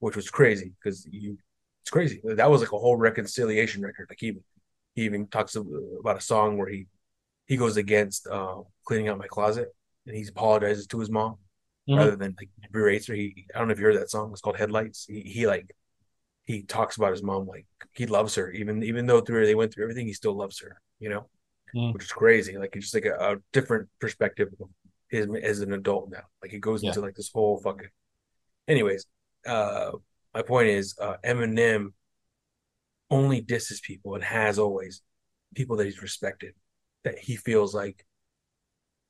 which was crazy because you it's crazy. That was like a whole reconciliation record. Like he he even talks about a song where he he goes against uh, cleaning out my closet and he apologizes to his mom hmm rather than like berates her. He I don't know if you heard that song. It's called Headlights. He, he like he talks about his mom like he loves her. Even even though through they went through everything he still loves her you know? Mm. Which is crazy. Like it's just like a, a different perspective of his as an adult now. Like he goes Yeah. into like this whole fucking anyways uh my point is uh Eminem only disses people and has always people that he's respected that he feels like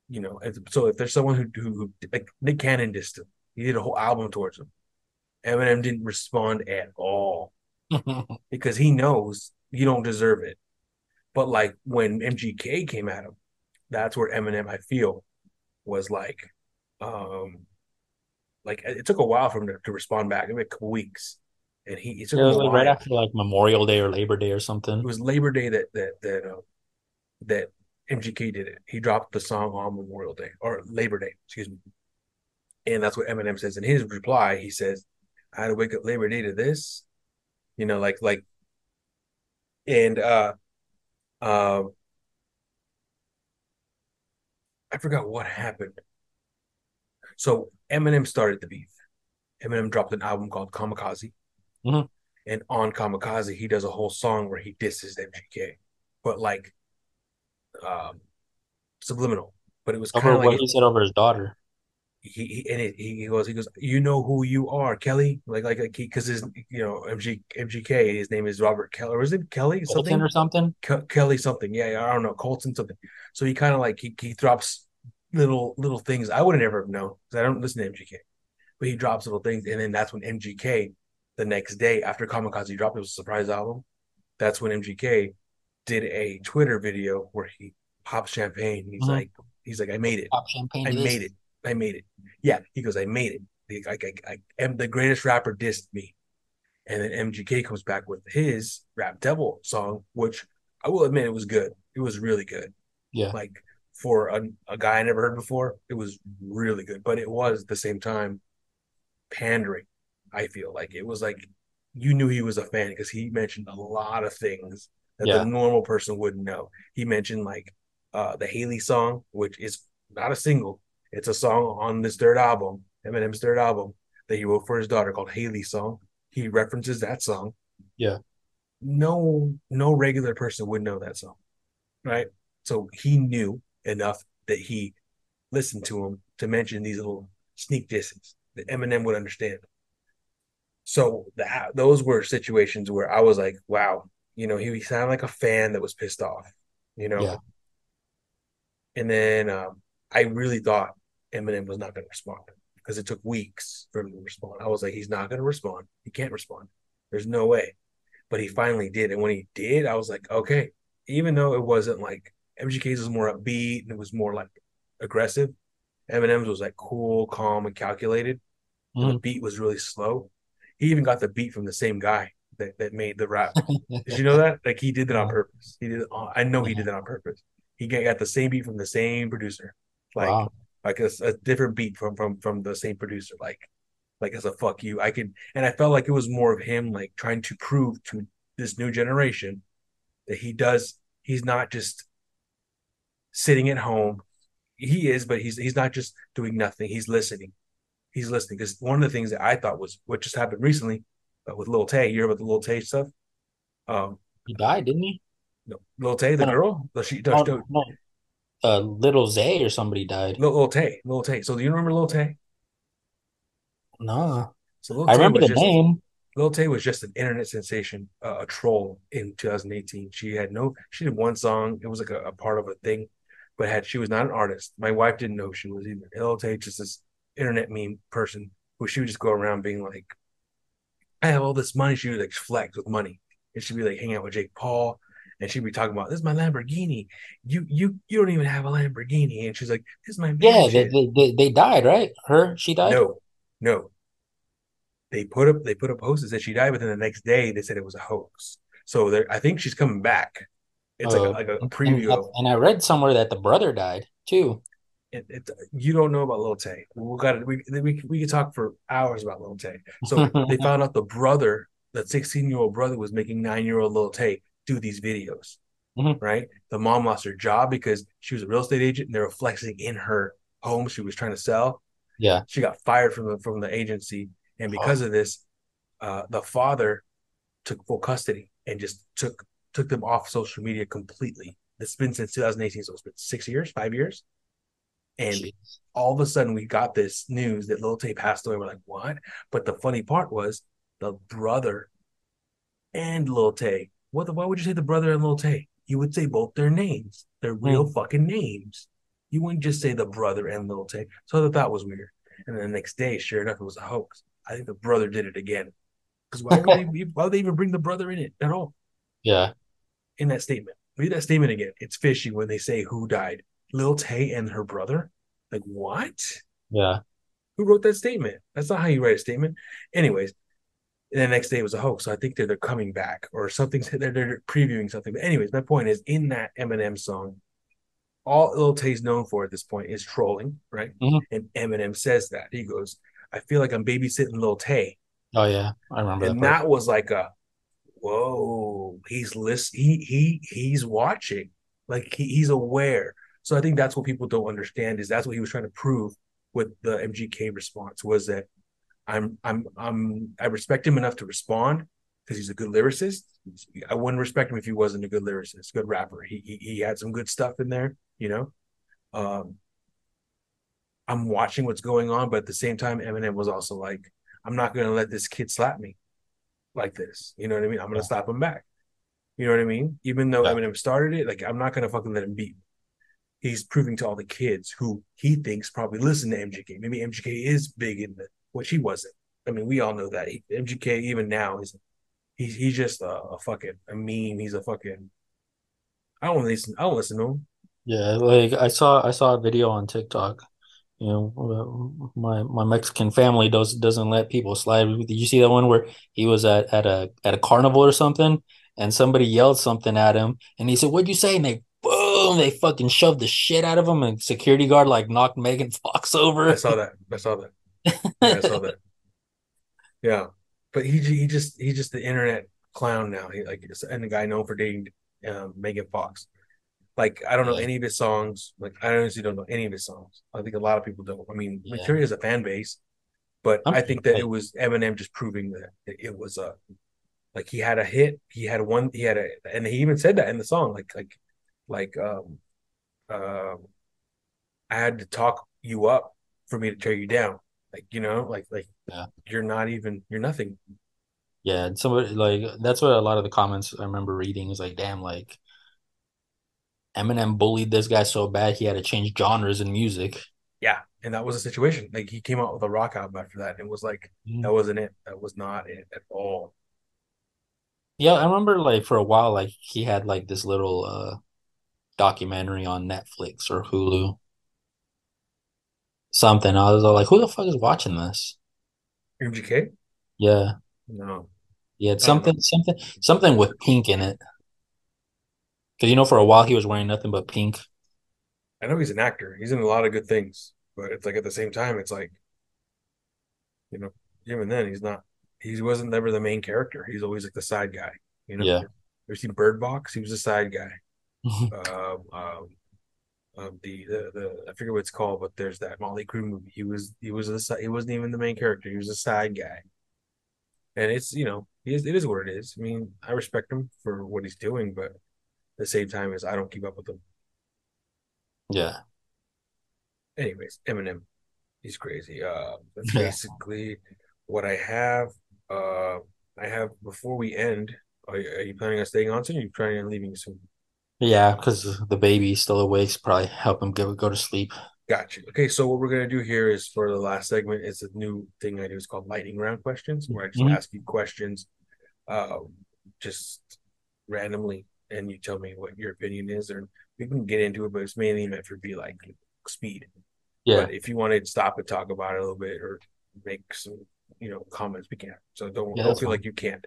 you know if, so if there's someone who, who, who like Nick Cannon dissed him. He did a whole album towards him Eminem didn't respond at all because he knows you don't deserve it. But like when MGK came at him, that's where Eminem I feel was like, um, like it took a while for him to, to respond back. Maybe a couple weeks, and he it It was like right after like Memorial Day or Labor Day or something. It was Labor Day that that that uh, that MGK did it. He dropped the song on Memorial Day or Labor Day, excuse me, and that's what Eminem says in his reply. He says, "I had to wake up Labor Day to this." You know, like like and uh um I forgot what happened. So Eminem started the beef. Eminem dropped an album called Kamikaze, hmm and on Kamikaze, he does a whole song where he disses MGK, but like um, subliminal. But it was kind Over of like what he said over his daughter. He, he and it, he goes he goes you know who you are Kelly like like like because his you know MG MGK his name is Robert Kelly or is it Kelly Colton something or something. Ke- Kelly something yeah, yeah I don't know Colton something so he kind of like he, he drops little little things I would have never known because I don't listen to MGK but he drops little things, and then that's when MGK the next day after Kamikaze dropped, it was a surprise album. That's when MGK did a Twitter video where he pops champagne. He's hmm like, he's like, I made it, Pop champagne I made it, I made it. Yeah, he goes, I made it. Like, I, I, am the greatest rapper dissed me, and then MGK comes back with his Rap Devil song, which I will admit it was good. It was really good. Yeah. Like for a, a guy I never heard before, it was really good. But it was at the same time pandering. I feel like it was like you knew he was a fan because he mentioned a lot of things that the normal person wouldn't know. He mentioned like uh, the Hailie song, which is not a single. It's a song on this third album, Eminem's third album, that he wrote for his daughter called Hailie song. He references that song. Yeah. No, no regular person would know that song, right? So he knew enough that he listened to him to mention these little sneak disses that Eminem would understand. So that those were situations where I was like, wow, you know, he, he sounded like a fan that was pissed off, you know. Yeah. And then um, I really thought Eminem was not going to respond because it took weeks for him to respond. I was like, he's not going to respond. He can't respond. There's no way. But he finally did, and when he did, I was like, okay. Even though it wasn't like MGK's was more upbeat and it was more like aggressive, Eminem's was like cool, calm, and calculated and the mm-hmm. beat was really slow. He even got the beat from the same guy that, that made the rap. Did you know that? Like he did that on purpose. He did. Uh, I know he did that on purpose. He got the same beat from the same producer, like Wow. Like a, a different beat from from from the same producer. Like like as a fuck you, I could. And I felt like it was more of him like trying to prove to this new generation that he does. He's not just sitting at home. He is, but he's he's not just doing nothing. He's listening he's listening. Because one of the things that I thought was what just happened recently uh, with Lil Tay. You hear about the Lil Tay stuff? Um, He died, didn't he? no, Lil Tay, the No, girl, the she, the, no. Uh, little Zay or somebody died. Lil, Lil Tay, Lil Tay. So do you remember Lil Tay? No, So Lil I Tay remember the just name. Lil Tay was just an internet sensation, uh, a troll in 2018. She had no, she did one song. It was like a, a part of a thing, but had she was not an artist. My wife didn't know she was either. Lil Tay just this internet meme person who she would just go around being like, I have all this money. She would like flex with money. And she'd be like hanging out with Jake Paul. And she'd be talking about this is my Lamborghini. You you you don't even have a Lamborghini. And she's like, This is my Yeah, they, they they died, right? Her, she died. No, no. They put up they put up posts that she died, but then the next day they said it was a hoax. So I think she's coming back. It's like a Uh, like a and preview of and I read somewhere that the brother died too. it, it, you don't know about Lil Tay. We got we we we could talk for hours about Lil Tay. So they found out the brother, the 16 year old brother, was making nine year old Lil Tay do these videos. Mhm. Right. The mom lost her job because she was a real estate agent and they were flexing in her home she was trying to sell. Yeah. She got fired from the from the agency, and because of this, uh, the father took full custody and just took took them off social media completely. It's been since 2018, so it's been six years, five years. And Jeez. all of a sudden, we got this news that Lil Tay passed away. We're like, what? But the funny part was the brother and Lil Tay. What the, why would you say the brother and Lil Tay? You would say both their names, their real Hmm. fucking names. You wouldn't just say the brother and Lil Tay. So I thought that was weird. And then the next day, sure enough, it was a hoax. I think the brother did it again. Because why would they, why would they even bring the brother in it at all? Yeah. In that statement, read that statement again. It's fishy when they say who died. Lil Tay and her brother. Like what? Yeah. Who wrote that statement? That's not how you write a statement. Anyways, and the next day was a hoax. So I think they're they're coming back or something's they're, they're previewing something. But anyways, my point is in that Eminem song, all Lil Tay's known for at this point is trolling, right? Mhm. And Eminem says that he goes, "I feel like I'm babysitting Lil Tay," Oh yeah. I remember and that. that was like a, whoa, he's list he he he's watching, like he, he's aware. So I think that's what people don't understand is that's what he was trying to prove with the MGK response was that I'm I'm I'm I respect him enough to respond because he's a good lyricist. I wouldn't respect him if he wasn't a good lyricist, good rapper. He he, he had some good stuff in there, you know. Um, I'm watching what's going on, but at the same time, Eminem was also like, I'm not gonna let this kid slap me like this. You know what I mean? I'm gonna slap him back. You know what I mean? Even though. Eminem started it, like I'm not gonna fucking let him beat me. He's proving to all the kids who he thinks probably listen to MGK. Maybe MGK is big in the which he wasn't. I mean, we all know that. He, MGK even now is he's he's just a, a fucking a meme. He's a fucking I don't listen. I don't listen to him. Yeah, like I saw I saw a video on TikTok. You know, my my Mexican family does doesn't let people slide. Did you see that one where he was at at a at a carnival or something, and somebody yelled something at him, and he said, "What'd you say?" And they boom, they fucking shoved the shit out of him, and security guard like knocked Megan Fox over. I saw that. I saw that. Yeah, I saw that. Yeah, but he he just he just the internet clown now. He like and the guy known for dating um, Megan Fox. Like I don't know Yeah. any of his songs. Like I honestly don't know any of his songs. I think a lot of people don't. I mean, Yeah. Mercury has a fan base, but I'm I think that it was Eminem just proving that it, it was a like he had a hit. He had one. He had a, and he even said that in the song. Like like like um um I had to talk you up for me to tear you down. Like you know, like like Yeah. you're not even you're nothing. Yeah, and somebody like that's what a lot of the comments I remember reading is like, damn, like Eminem bullied this guy so bad he had to change genres in music. Yeah, and that was a situation. Like he came out with a rock album after that. And it was like that wasn't it. That was not it at all. Yeah, I remember like for a while, like he had like this little uh documentary on Netflix or Hulu. Something. I was all like, who the fuck is watching this? MGK? Yeah. No. Yeah, know. something something something with pink in it. Cause you know for a while he was wearing nothing but pink. I know he's an actor. He's in a lot of good things, but it's like at the same time, it's like, you know, even then he's not. He wasn't never the main character. He's always like the side guy. You know. Yeah. You seen Bird Box? He was a side guy. um, um, um, the, the the I forget what it's called, but there's that Mötley Crüe movie. He was he was a he wasn't even the main character. He was a side guy, and it's you know he is, it is what it is. I mean, I respect him for what he's doing, but at the same time, is I don't keep up with him. Yeah. Anyways, Eminem, he's crazy. Uh, that's Yeah. basically what I have. Uh, I have before we end. Are, you- are you planning on staying on soon? Or are you planning on leaving soon? Yeah, because the baby's still awake, so probably help him go go to sleep. Gotcha. Okay, so what we're gonna do here is for the last segment is a new thing I do. It's called lightning round questions, where I just Mhm. ask you questions, uh, just randomly, and you tell me what your opinion is, or we can get into it, but it's mainly meant for be like speed. Yeah. But if you want to stop and talk about it a little bit or make some, you know, comments, we can. So don't Yeah, don't feel fine. like you can't.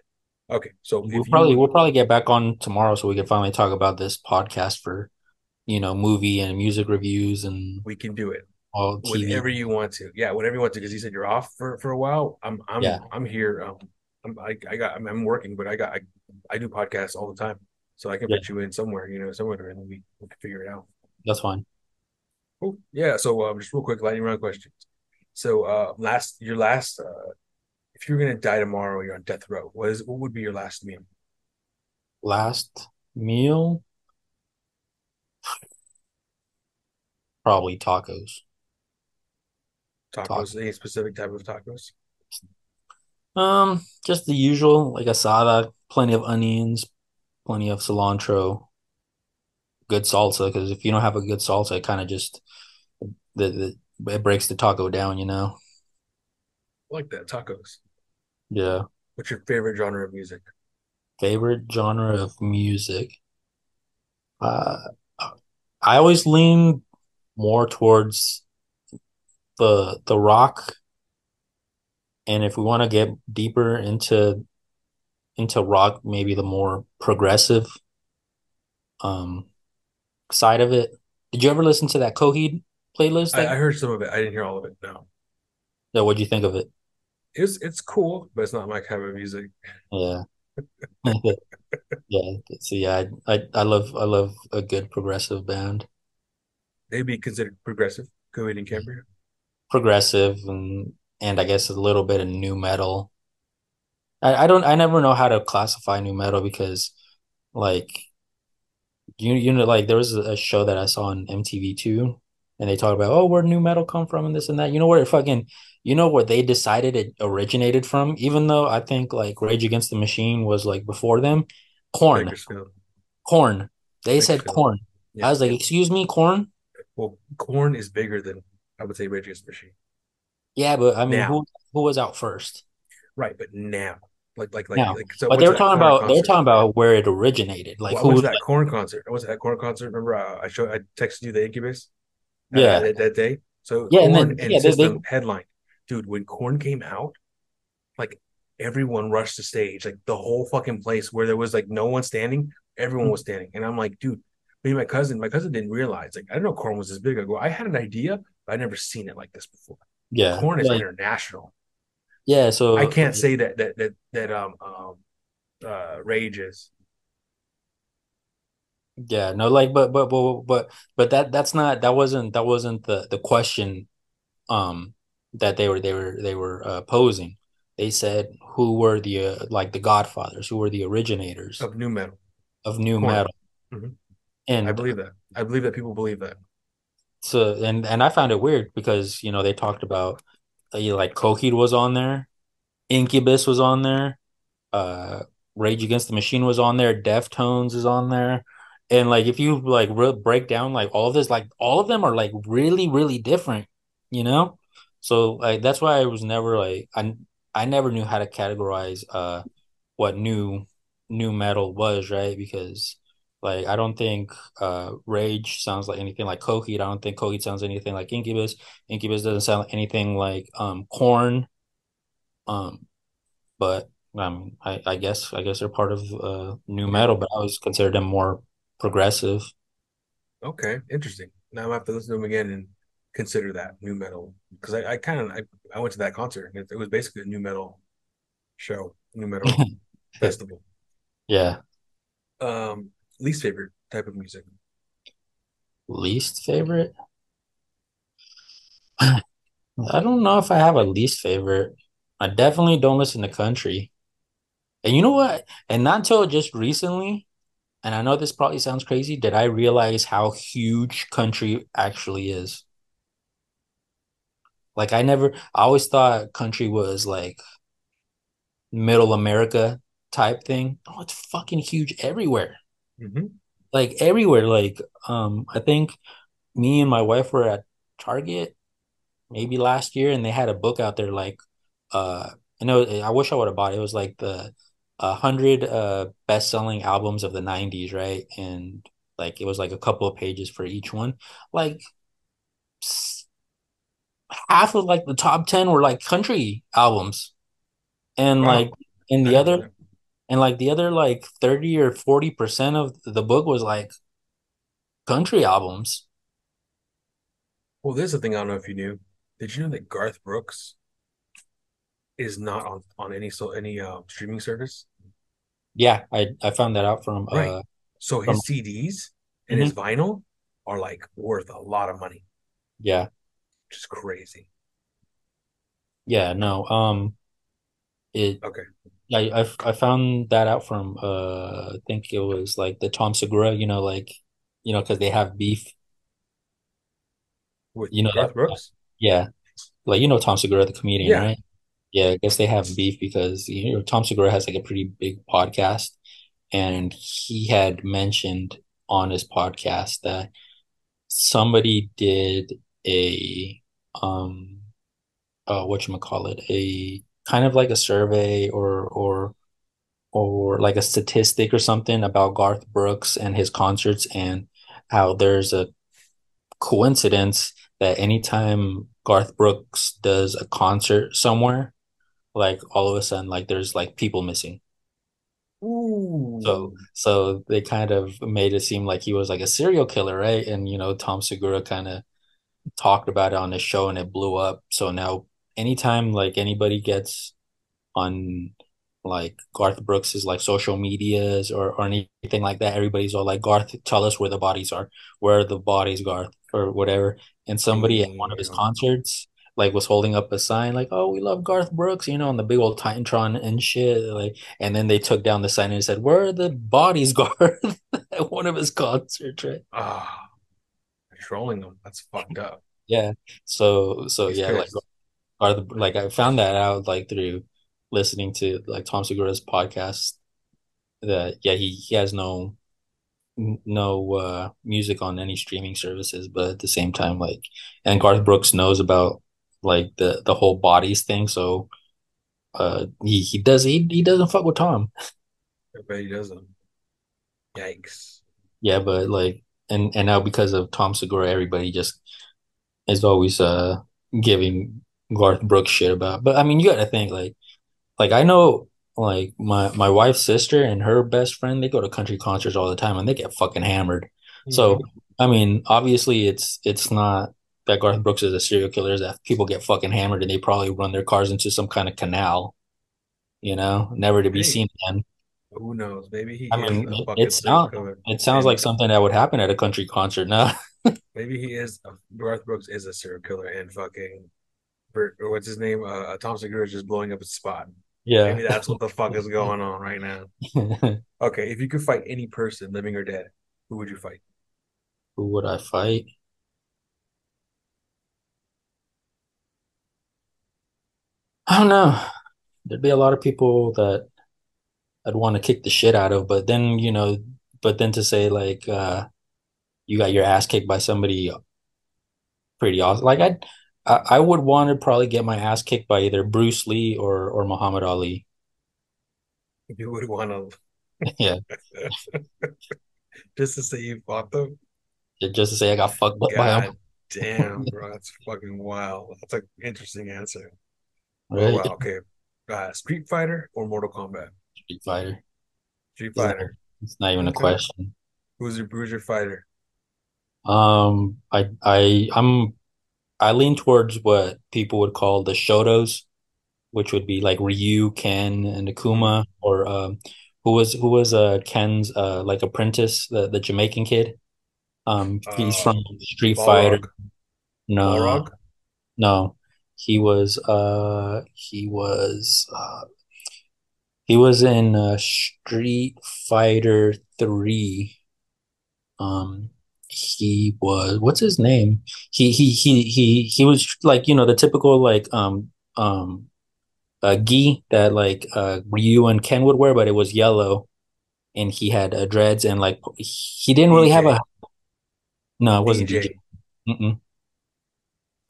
Okay, so We'll if you probably we'll probably get back on tomorrow so we can finally talk about this podcast for, you know, movie and music reviews and we can do it. all TV. whenever you want to. Yeah, whenever you want to, because you said you're off for, for a while. I'm I'm Yeah. I'm here. Um, I'm I, I got I'm, I'm working, but I got I, I do podcasts all the time, so I can Yeah. put you in somewhere, you know, somewhere, and we we can figure it out. That's fine. Cool. Yeah. So um, just real quick, lightning round questions. So, uh, last your last, uh, if you're gonna die tomorrow, you're on death row. What is what would be your last meal? Last meal, probably tacos. Tacos? Tacos. Any specific type of tacos? Um, just the usual, like asada, plenty of onions, plenty of cilantro, good salsa. Because if you don't have a good salsa, it kind of just the, the it breaks the taco down, you know. I like that tacos. Yeah. What's your favorite genre of music? Favorite genre of music. Uh, I always lean more towards the the rock, and if we want to get deeper into into rock, maybe the more progressive um side of it. Did you ever listen to that Coheed playlist? I, I heard some of it. I didn't hear all of it. No, yeah, what'd you think of it? It's it's cool, but it's not my kind of music. Yeah, yeah. So yeah, I, I I love I love a good progressive band. They'd be considered progressive. Coheed and Cambria. progressive and and I guess a little bit of new metal. I, I don't I never know how to classify new metal because like you you know like there was a show that I saw on MTV2 and they talk about oh where new metal come from and this and that. You know where it fucking you know where they decided it originated from, even though I think like Rage Against the Machine was like before them. Korn. Korn. They said Korn. I was like, excuse me, Korn? Well, Korn is bigger than I would say Rage Against the Machine. Yeah, but I mean Now, who who was out first? right? But now, like, like, like, like. So, But they're talking about they're talking about where it originated. Like Well, who was that Korn concert. To that Korn concert. Remember, uh, I showed, I texted you the Incubus yeah. that, that day. So Yeah, and Korn then and yeah, they, they System headline, dude. When Korn came out, like everyone rushed the stage, like the whole fucking place where there was like no one standing, everyone was standing, and I'm like, dude. Me and my cousin, my cousin didn't realize, like, I didn't know Korn was this big. I go, I had an idea, but I never seen it like this before. yeah, Korn is like international. yeah, so I can't say that that that that um um uh rage is. Yeah, no like but but but but but that that's not that wasn't that wasn't the the question um that they were they were they were uh, posing. They said who were the uh, like the godfathers, who were the originators of new metal. of new Korn. metal. Mhm. I believe that. I believe that people believe that. so and and I found it weird because you know they talked about uh, you know, like Coheed was on there, Incubus was on there, uh Rage Against the Machine was on there, Deftones is on there. And like if you like re break down like all of this, like all of them are like really, really different, you know? So like that's why I was never like I I never knew how to categorize uh what new new metal was, right? Because like I don't think uh Rage sounds like anything like Coheed. I don't think Coheed sounds anything like Incubus. Incubus doesn't sound like anything like um Korn. Um but um, I, I guess I guess they're part of uh, new metal, but I always consider them more progressive. Okay. Interesting. Now I have to listen to them again and consider that new metal because I, I kind of I, I went to that concert it, it was basically a new metal show, new metal festival. Yeah. Um, least favorite type of music. Least favorite? I don't know if I have a least favorite. I definitely don't listen to country. And you know what? And not until just recently, and I know this probably sounds crazy, did I realize how huge country actually is. Like I never, I always thought country was like middle America type thing. Oh, it's fucking huge everywhere. hmm Like everywhere. Like um I think me and my wife were at Target maybe last year and they had a book out there like uh I know I wish I would have bought it. It was like the a hundred uh best selling albums of the 90s, right? And like it was like a couple of pages for each one. Like half of like the top 10 were like country albums. And Wow. like in the other and like the other like 30 or 40% of the book was like country albums. Well, there's a thing I don't know if you knew. Did you know that Garth Brooks is not on on any so any uh, streaming service? Yeah, I I found that out from Right. uh So from his CDs and his Mhm. vinyl are like worth a lot of money, yeah. just crazy. Yeah, no. Um, it. Okay. I I I found that out from uh, I think it was like the Tom Segura. You know, like you know, because they have beef. With You know Garth that. Brooks? Yeah, like you know Tom Segura, the comedian, Yeah. right? Yeah, I guess they have beef because you know Tom Segura has like a pretty big podcast, and he had mentioned on his podcast that somebody did a um uh it? a kind of like a survey or or or like a statistic or something about Garth Brooks and his concerts and how there's a coincidence that anytime Garth Brooks does a concert somewhere, like all of a sudden like there's like people missing. So Ooh. so so they kind of made it seem like he was like a serial killer, right? And you know, Tom Segura kind of talked about it on his show and it blew up. So now anytime like anybody gets on like Garth Brooks's like social medias or or anything like that, everybody's all like Garth, tell us where the bodies are. Where are the bodies, Garth, or whatever. And somebody at one of his concerts like was holding up a sign like, "Oh, we love Garth Brooks," you know, on the big old Titantron and shit. Like, and then they took down the sign and said, "Where are the bodies, Garth?" at one of his concerts, right? Ah, trolling them. That's fucked up. Yeah. So, so He's yeah, like are the like I found that out like through listening to like Tom Segura's podcast that yeah he, he has no no uh music on any streaming services but at the same time like and Garth Brooks knows about like the the whole bodies thing so uh he he does he, he doesn't fuck with Tom I bet he doesn't. Yikes. yeah but like and and now because of Tom Segura everybody just is always uh giving Garth Brooks shit about but I mean you gotta think like Like I know like my my wife's sister and her best friend, they go to country concerts all the time and they get fucking hammered. So hmm I mean, obviously it's it's not that Garth Brooks is a serial killer, is that people get fucking hammered and they probably run their cars into some kind of canal, you know, never to be Hey, seen again. who knows? Maybe he I mean, it, it fucking sounds killer. it sounds like something that would happen at a country concert No. maybe he is, a, Garth Brooks is a serial killer and fucking, Bert, or what's his name? Uh, Tom Segura is just blowing up his spot. Yeah. Maybe that's what the fuck is going on right now. Okay, if you could fight any person, living or dead, who would you fight? Who would I fight? I don't know. There'd be a lot of people that I'd want to kick the shit out of. But then, you know, but then to say like uh you got your ass kicked by somebody pretty awesome. Like I'd I, I would want to probably get my ass kicked by either Bruce Lee or or Muhammad Ali. You would want to, Yeah. just to say you fought them? Just to say I got fucked up by. God damn, bro, that's fucking wild. That's an interesting answer. Oh wow, okay. Uh, Street Fighter or Mortal Kombat? Street Fighter. Street Fighter. it's not even a Okay. question. Who's your who's your fighter? Um I I I'm I lean towards what people would call the Shotos, which would be like Ryu, Ken, and. Akuma, or um who was who was uh Ken's uh like apprentice, the the Jamaican kid. Um, he's Uh, from Street Fighter. No, Balrog. no, he was. Uh, he was. Uh, he was in uh, Street Fighter Three. Um, he was. What's his name? He he he he he was like you know the typical like um um uh gi that like uh Ryu and Ken would wear, but it was yellow, and he had uh, dreads and like he didn't really have a. No, it wasn't Dee Jay. DJ.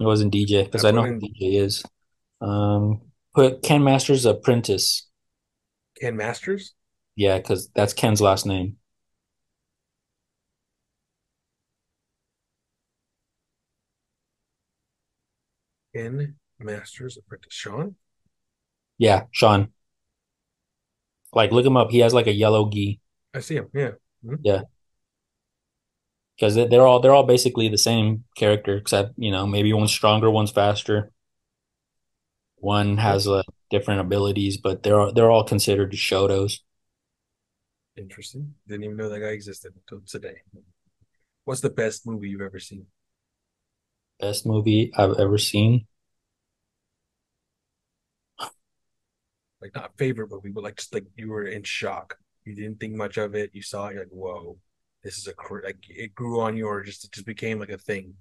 It wasn't Dee Jay because I know who Dee Jay is. Um, put Ken Masters Apprentice. Ken Masters. Yeah, because that's Ken's last name. Ken Masters Apprentice. Sean. Yeah, Sean. Like, look him up. He has like a yellow gi. I see him. Yeah. Mhm. Yeah, because they're all they're all basically the same character, except you know maybe one's stronger, one's faster, one has uh, different abilities, but they're all, they're all considered Shotos. Interesting. Didn't even know that guy existed until today. What's the best movie you've ever seen? Best movie I've ever seen. Like not favorite movie, but like just like you were in shock. You didn't think much of it. You saw it, you're like, whoa, this is a like it grew on you, or just it just became like a thing.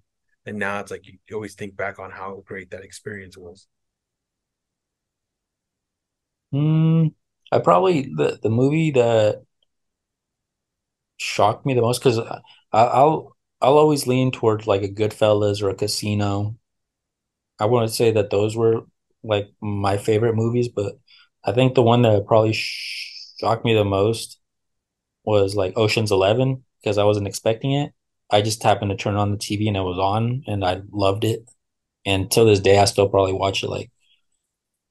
And now it's like you always think back on how great that experience was. Mm, I probably the the movie that shocked me the most because I'll I'll always lean towards like a Goodfellas or a Casino. I wouldn't say that those were like my favorite movies, but I think the one that probably shocked me the most was like Ocean's Eleven because I wasn't expecting it. I just happened to turn on the TV and it was on, and I loved it. And till this day, I still probably watch it like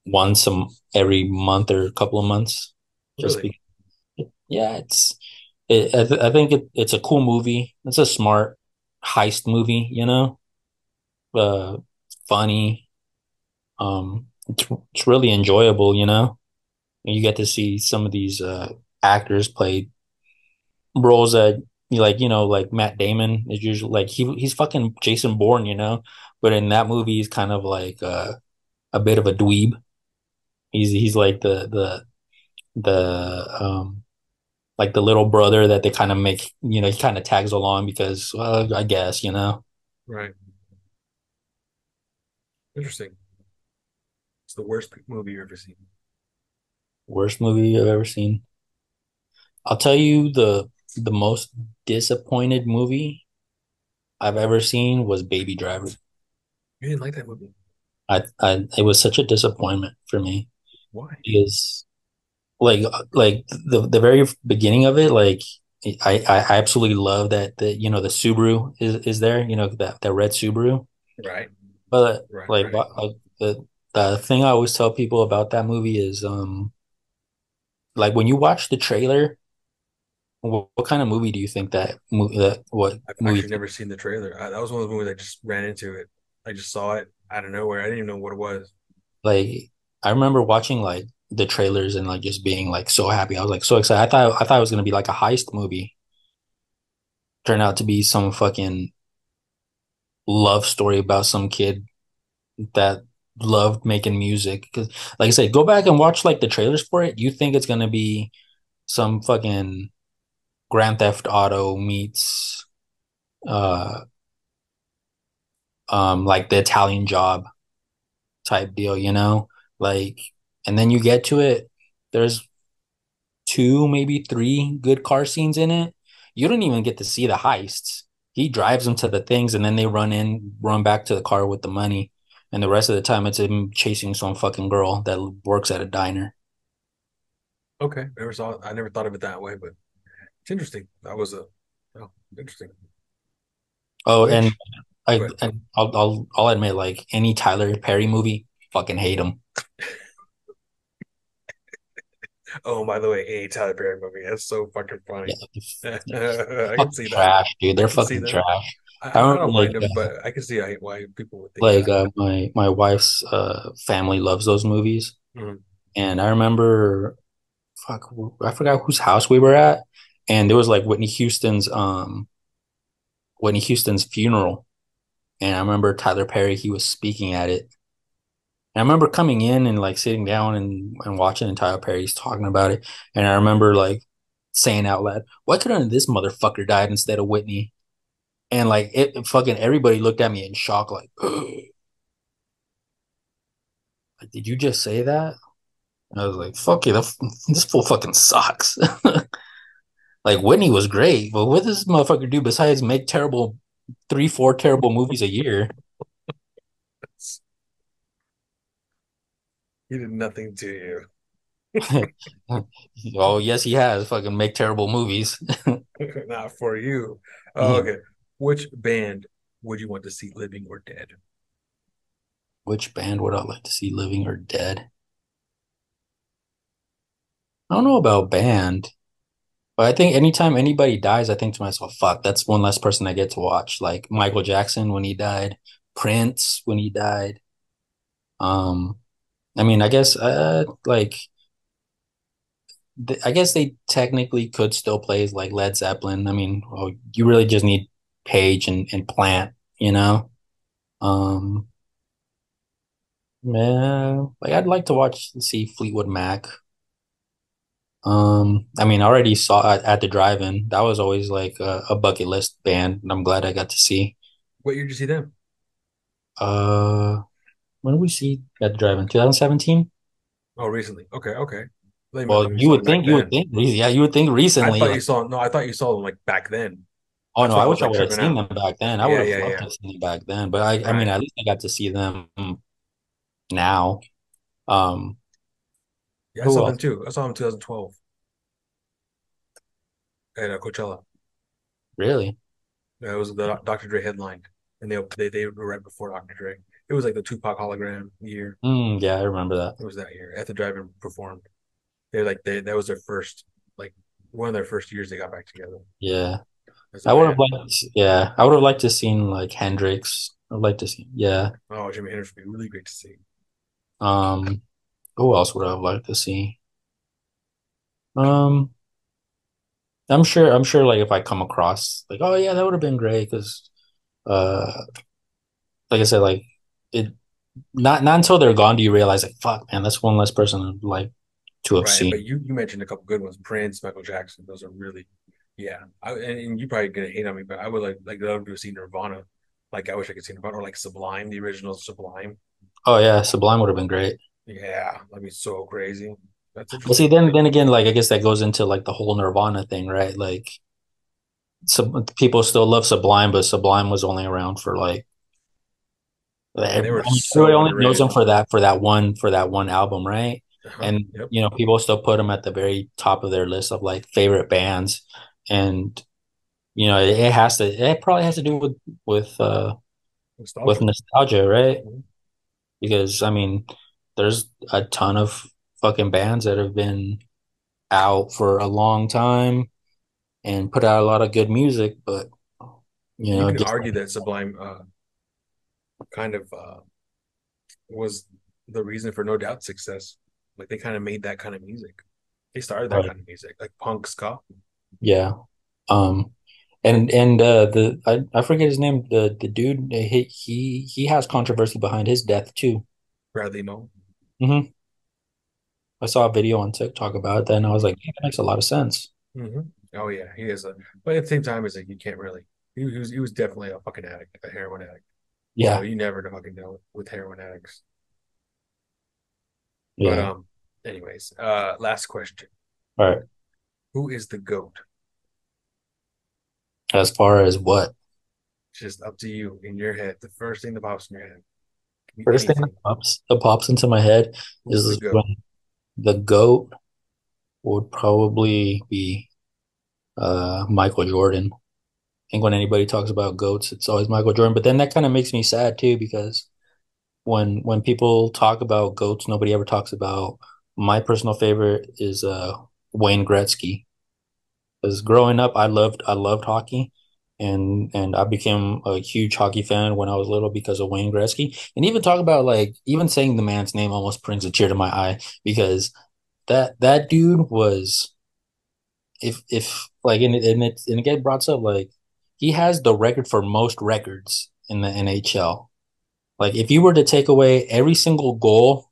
once a, every month or a couple of months. Just Really? because, yeah, it's it, I, th- I think it, it's a cool movie. It's a smart heist movie, you know, uh, funny. Um, it's, it's really enjoyable, you know. and You get to see some of these uh, actors play roles that like, you know, like Matt Damon is usually like he he's fucking Jason Bourne, you know, but in that movie he's kind of like uh, a bit of a dweeb. He's he's like the the the um like the little brother that they kind of make, you know, he kind of tags along because, well, I guess, you know, Right. Interesting. It's the worst movie you've ever seen. worst movie I've ever seen. I'll tell you the the most disappointed movie I've ever seen was Baby Driver. You didn't like that movie? I, I it was such a disappointment for me Why? because like like the the very beginning of it, like I I absolutely love that the you know the Subaru is is there, you know that that red Subaru. Right. But Right. like Right. like the the thing I always tell people about that movie is um like when you watch the trailer, what, what kind of movie do you think that movie that what I've movie actually never seen the trailer. I, that was one of the movies I just ran into it. I just saw it out of nowhere. I didn't even know what it was. like I remember watching like the trailers and like just being like so happy. I was like so excited. I thought I thought it was gonna be like a heist movie. Turned out to be some fucking love story about some kid that loved making music. Because like I said, go back and watch like the trailers for it. You think it's gonna be some fucking Grand Theft Auto meets uh um like the Italian job type deal, you know? Like and then you get to it, there's two, maybe three good car scenes in it. You don't even get to see the heists. He drives them to the things and then they run in, run back to the car with the money. And the rest of the time it's him chasing some fucking girl that works at a diner. Okay. Never saw. I never thought of it that way, but it's interesting. That was a oh, interesting. Oh, and I and I'll, I'll I'll admit like any Tyler Perry movie, fucking hate him. oh, by the way, a Tyler Perry movie. That's so fucking funny. Yeah, I can see that. trash, dude. They're fucking trash. I, I I don't don't like mind them, uh, but I can see why people would think like that. uh, my my wife's uh family loves those movies, Mhm. and I remember fuck, I forgot whose house we were at, and there was like Whitney Houston's um Whitney Houston's funeral, and I remember Tyler Perry he was speaking at it. And I remember coming in and like sitting down and, and watching, and Tyler Perry's talking about it, and I remember like saying out loud, "Why couldn't this motherfucker died instead of Whitney?" And like it, fucking everybody looked at me in shock, like, like, "Did you just say that?" and I was like, "Fuck you, this fool fucking sucks." Like Whitney was great, but what does this motherfucker do besides make terrible three, four terrible movies a year? He did nothing to you. oh yes, he has fucking make terrible movies. Not for you. Oh, Mhm. okay. Which band would you want to see living or dead? Which band would I like to see living or dead? I don't know about band, but I think anytime anybody dies, I think to myself, fuck, that's one less person I get to watch. Like Michael Jackson when he died, Prince when he died. Um, I mean, I guess uh like th- I guess they technically could still play like Led Zeppelin. I mean, well, you really just need Page and, and Plant, you know? Um, Man, like I'd like to watch and see Fleetwood Mac. Um, I mean, I already saw at, at the drive-in. That was always like a, a bucket list band, and I'm glad I got to see. What year did you see them? Uh, when did we see at the drive-in? 2017? Oh, recently. Okay, okay. Well, you would think you would think yeah, you would think I recently thought you saw no, I thought you saw them like back then. oh That's no, I I wish I would have seen out. them back then. I would have yeah, loved yeah. to see them back then, but I I mean at least I got to see them now. Um, Yeah, I who saw them too. I saw them in 2012 at uh, Coachella. Really? It was the Dr. Dre headlined, and they they they were right before Dr. Dre. It was like the Tupac hologram year. Mm, yeah, I remember that. It was that year. At the drive-in performed. They like they that was their first like one of their first years they got back together Yeah. I would have liked, yeah, I would have liked to seen like Hendrix. I'd like to see, yeah. Oh, Jimi Hendrix would be really great to see. Um, who else would I have liked to see? Um, I'm sure, I'm sure, like if I come across, like, oh yeah, that would have been great because, uh, like I said, like it, not not until they're gone do you realize, like, fuck, man, that's one less person I'd like to have Right, but you you mentioned a couple good ones. Prince, Michael Jackson. Those are really, yeah. I, and, and you probably gonna hate on me, but I would like like love to see Nirvana. Like I wish I could see Nirvana or like Sublime, the original Sublime. Oh yeah, Sublime would have been great. Yeah, that'd be so crazy. That's But see, then then again, like I guess that goes into like the whole Nirvana thing, right? Like, some people still love Sublime, but Sublime was only around for like And they were Everybody so only knows them for that for that one for that one album, right? Uh-huh. And Yep. you know, people still put them at the very top of their list of like favorite bands, and you know, it, it has to. It probably has to do with with uh with Nostalgia. nostalgia, right? Mhm. Because I mean, there's a ton of fucking bands that have been out for a long time and put out a lot of good music, but you You know, can just argue that Sublime uh, kind of uh, was the reason for No Doubt success. Like they kind of made that kind of music. They started that like, kind of music, like punk ska. yeah. Um, And and uh the I, I forget his name the the dude he he he has controversy behind his death too. Bradley Mo. Hmm I saw a video on TikTok about it, and I was like, yeah, that makes a lot of sense. hmm Oh yeah, he is a. But at the same time, it's like you can't really. He, he was he was definitely a fucking addict, a heroin addict. So Yeah, you never fucking know with, heroin addicts. But yeah. um, anyways, uh, last question: All right. Who is the goat? As far as what Just up to you in your head. The first thing that pops in your head. First thing that pops that pops into my head is when the GOAT would probably be uh Michael Jordan. I think when anybody talks about GOATs, it's always Michael Jordan. But then that kind of makes me sad too because when when people talk about goats, nobody ever talks about my personal favorite is uh Wayne Gretzky. Because growing up, I loved I loved hockey, and and I became a huge hockey fan when I was little because of Wayne Gretzky. And even talk about like even saying the man's name almost brings a tear to my eye because that that dude was if if like and it and it and brought up like he has the record for most records in the NHL. Like if you were to take away every single goal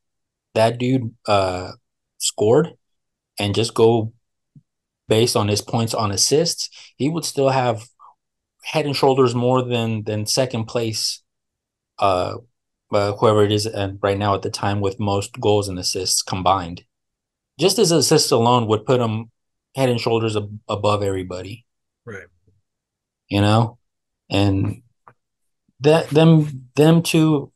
that dude uh scored and just go based on his points on assists, he would still have head and shoulders more than than second place uh, uh whoever it is and right now at the time with most goals and assists combined. Just his assists alone would put him head and shoulders ab- above everybody, Right. you know? And that them them two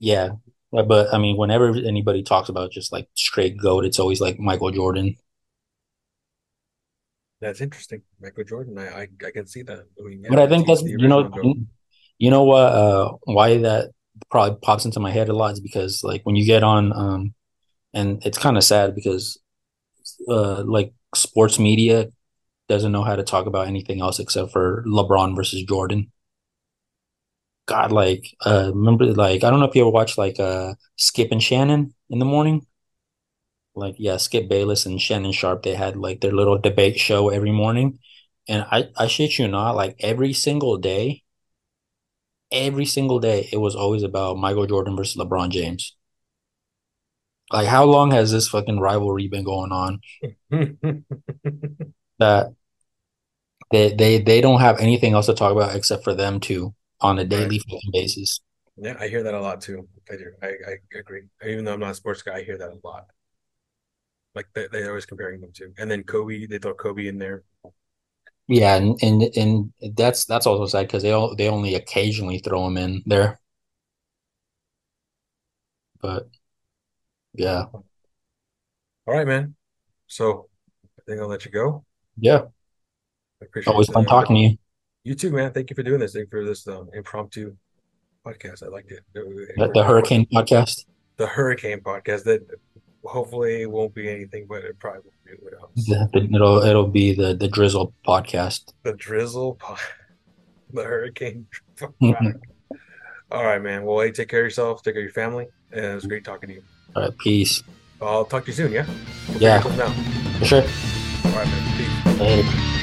yeah, but I mean whenever anybody talks about just like straight goat, it's always like Michael Jordan That's interesting. Michael Jordan. I, I I can see that. I mean, But I think that's you know goat. you know what uh why that probably pops into my head a lot is because like when you get on um and it's kind of sad because uh like sports media doesn't know how to talk about anything else except for LeBron versus Jordan. God, like uh remember like I don't know if you ever watch like uh Skip and Shannon in the morning. Like yeah, Skip Bayless and Shannon Sharpe, they had like their little debate show every morning. And I I shit you not, like every single day every single day it was always about Michael Jordan versus LeBron James. Like, how long has this fucking rivalry been going on? That they they they don't have anything else to talk about except for them two on a right. daily fucking basis. Yeah, I hear that a lot too. I do. I, I agree. Even though I'm not a sports guy, I hear that a lot. Like they, they're always comparing them to. And then Kobe, they throw Kobe in there. Yeah, and and, and that's that's also sad because they all, they only occasionally throw him in there. But yeah, All right, man. So I think I'll let you go. yeah. I appreciate Always fun talking to you. you too, man. Thank you for doing this. Thank you for this um, impromptu podcast. I liked it The, the. Hurricane podcast. The hurricane podcast that hopefully it won't be anything, but it probably will be what else. It'll it'll be the the Drizzle podcast. The drizzle, the hurricane. All All right, man. Well, hey, take care of yourself. Take care of your family. And it was great talking to you. right, peace. I'll talk to you soon. Yeah. We'll Yeah. For sure. All right, man. Peace. Later.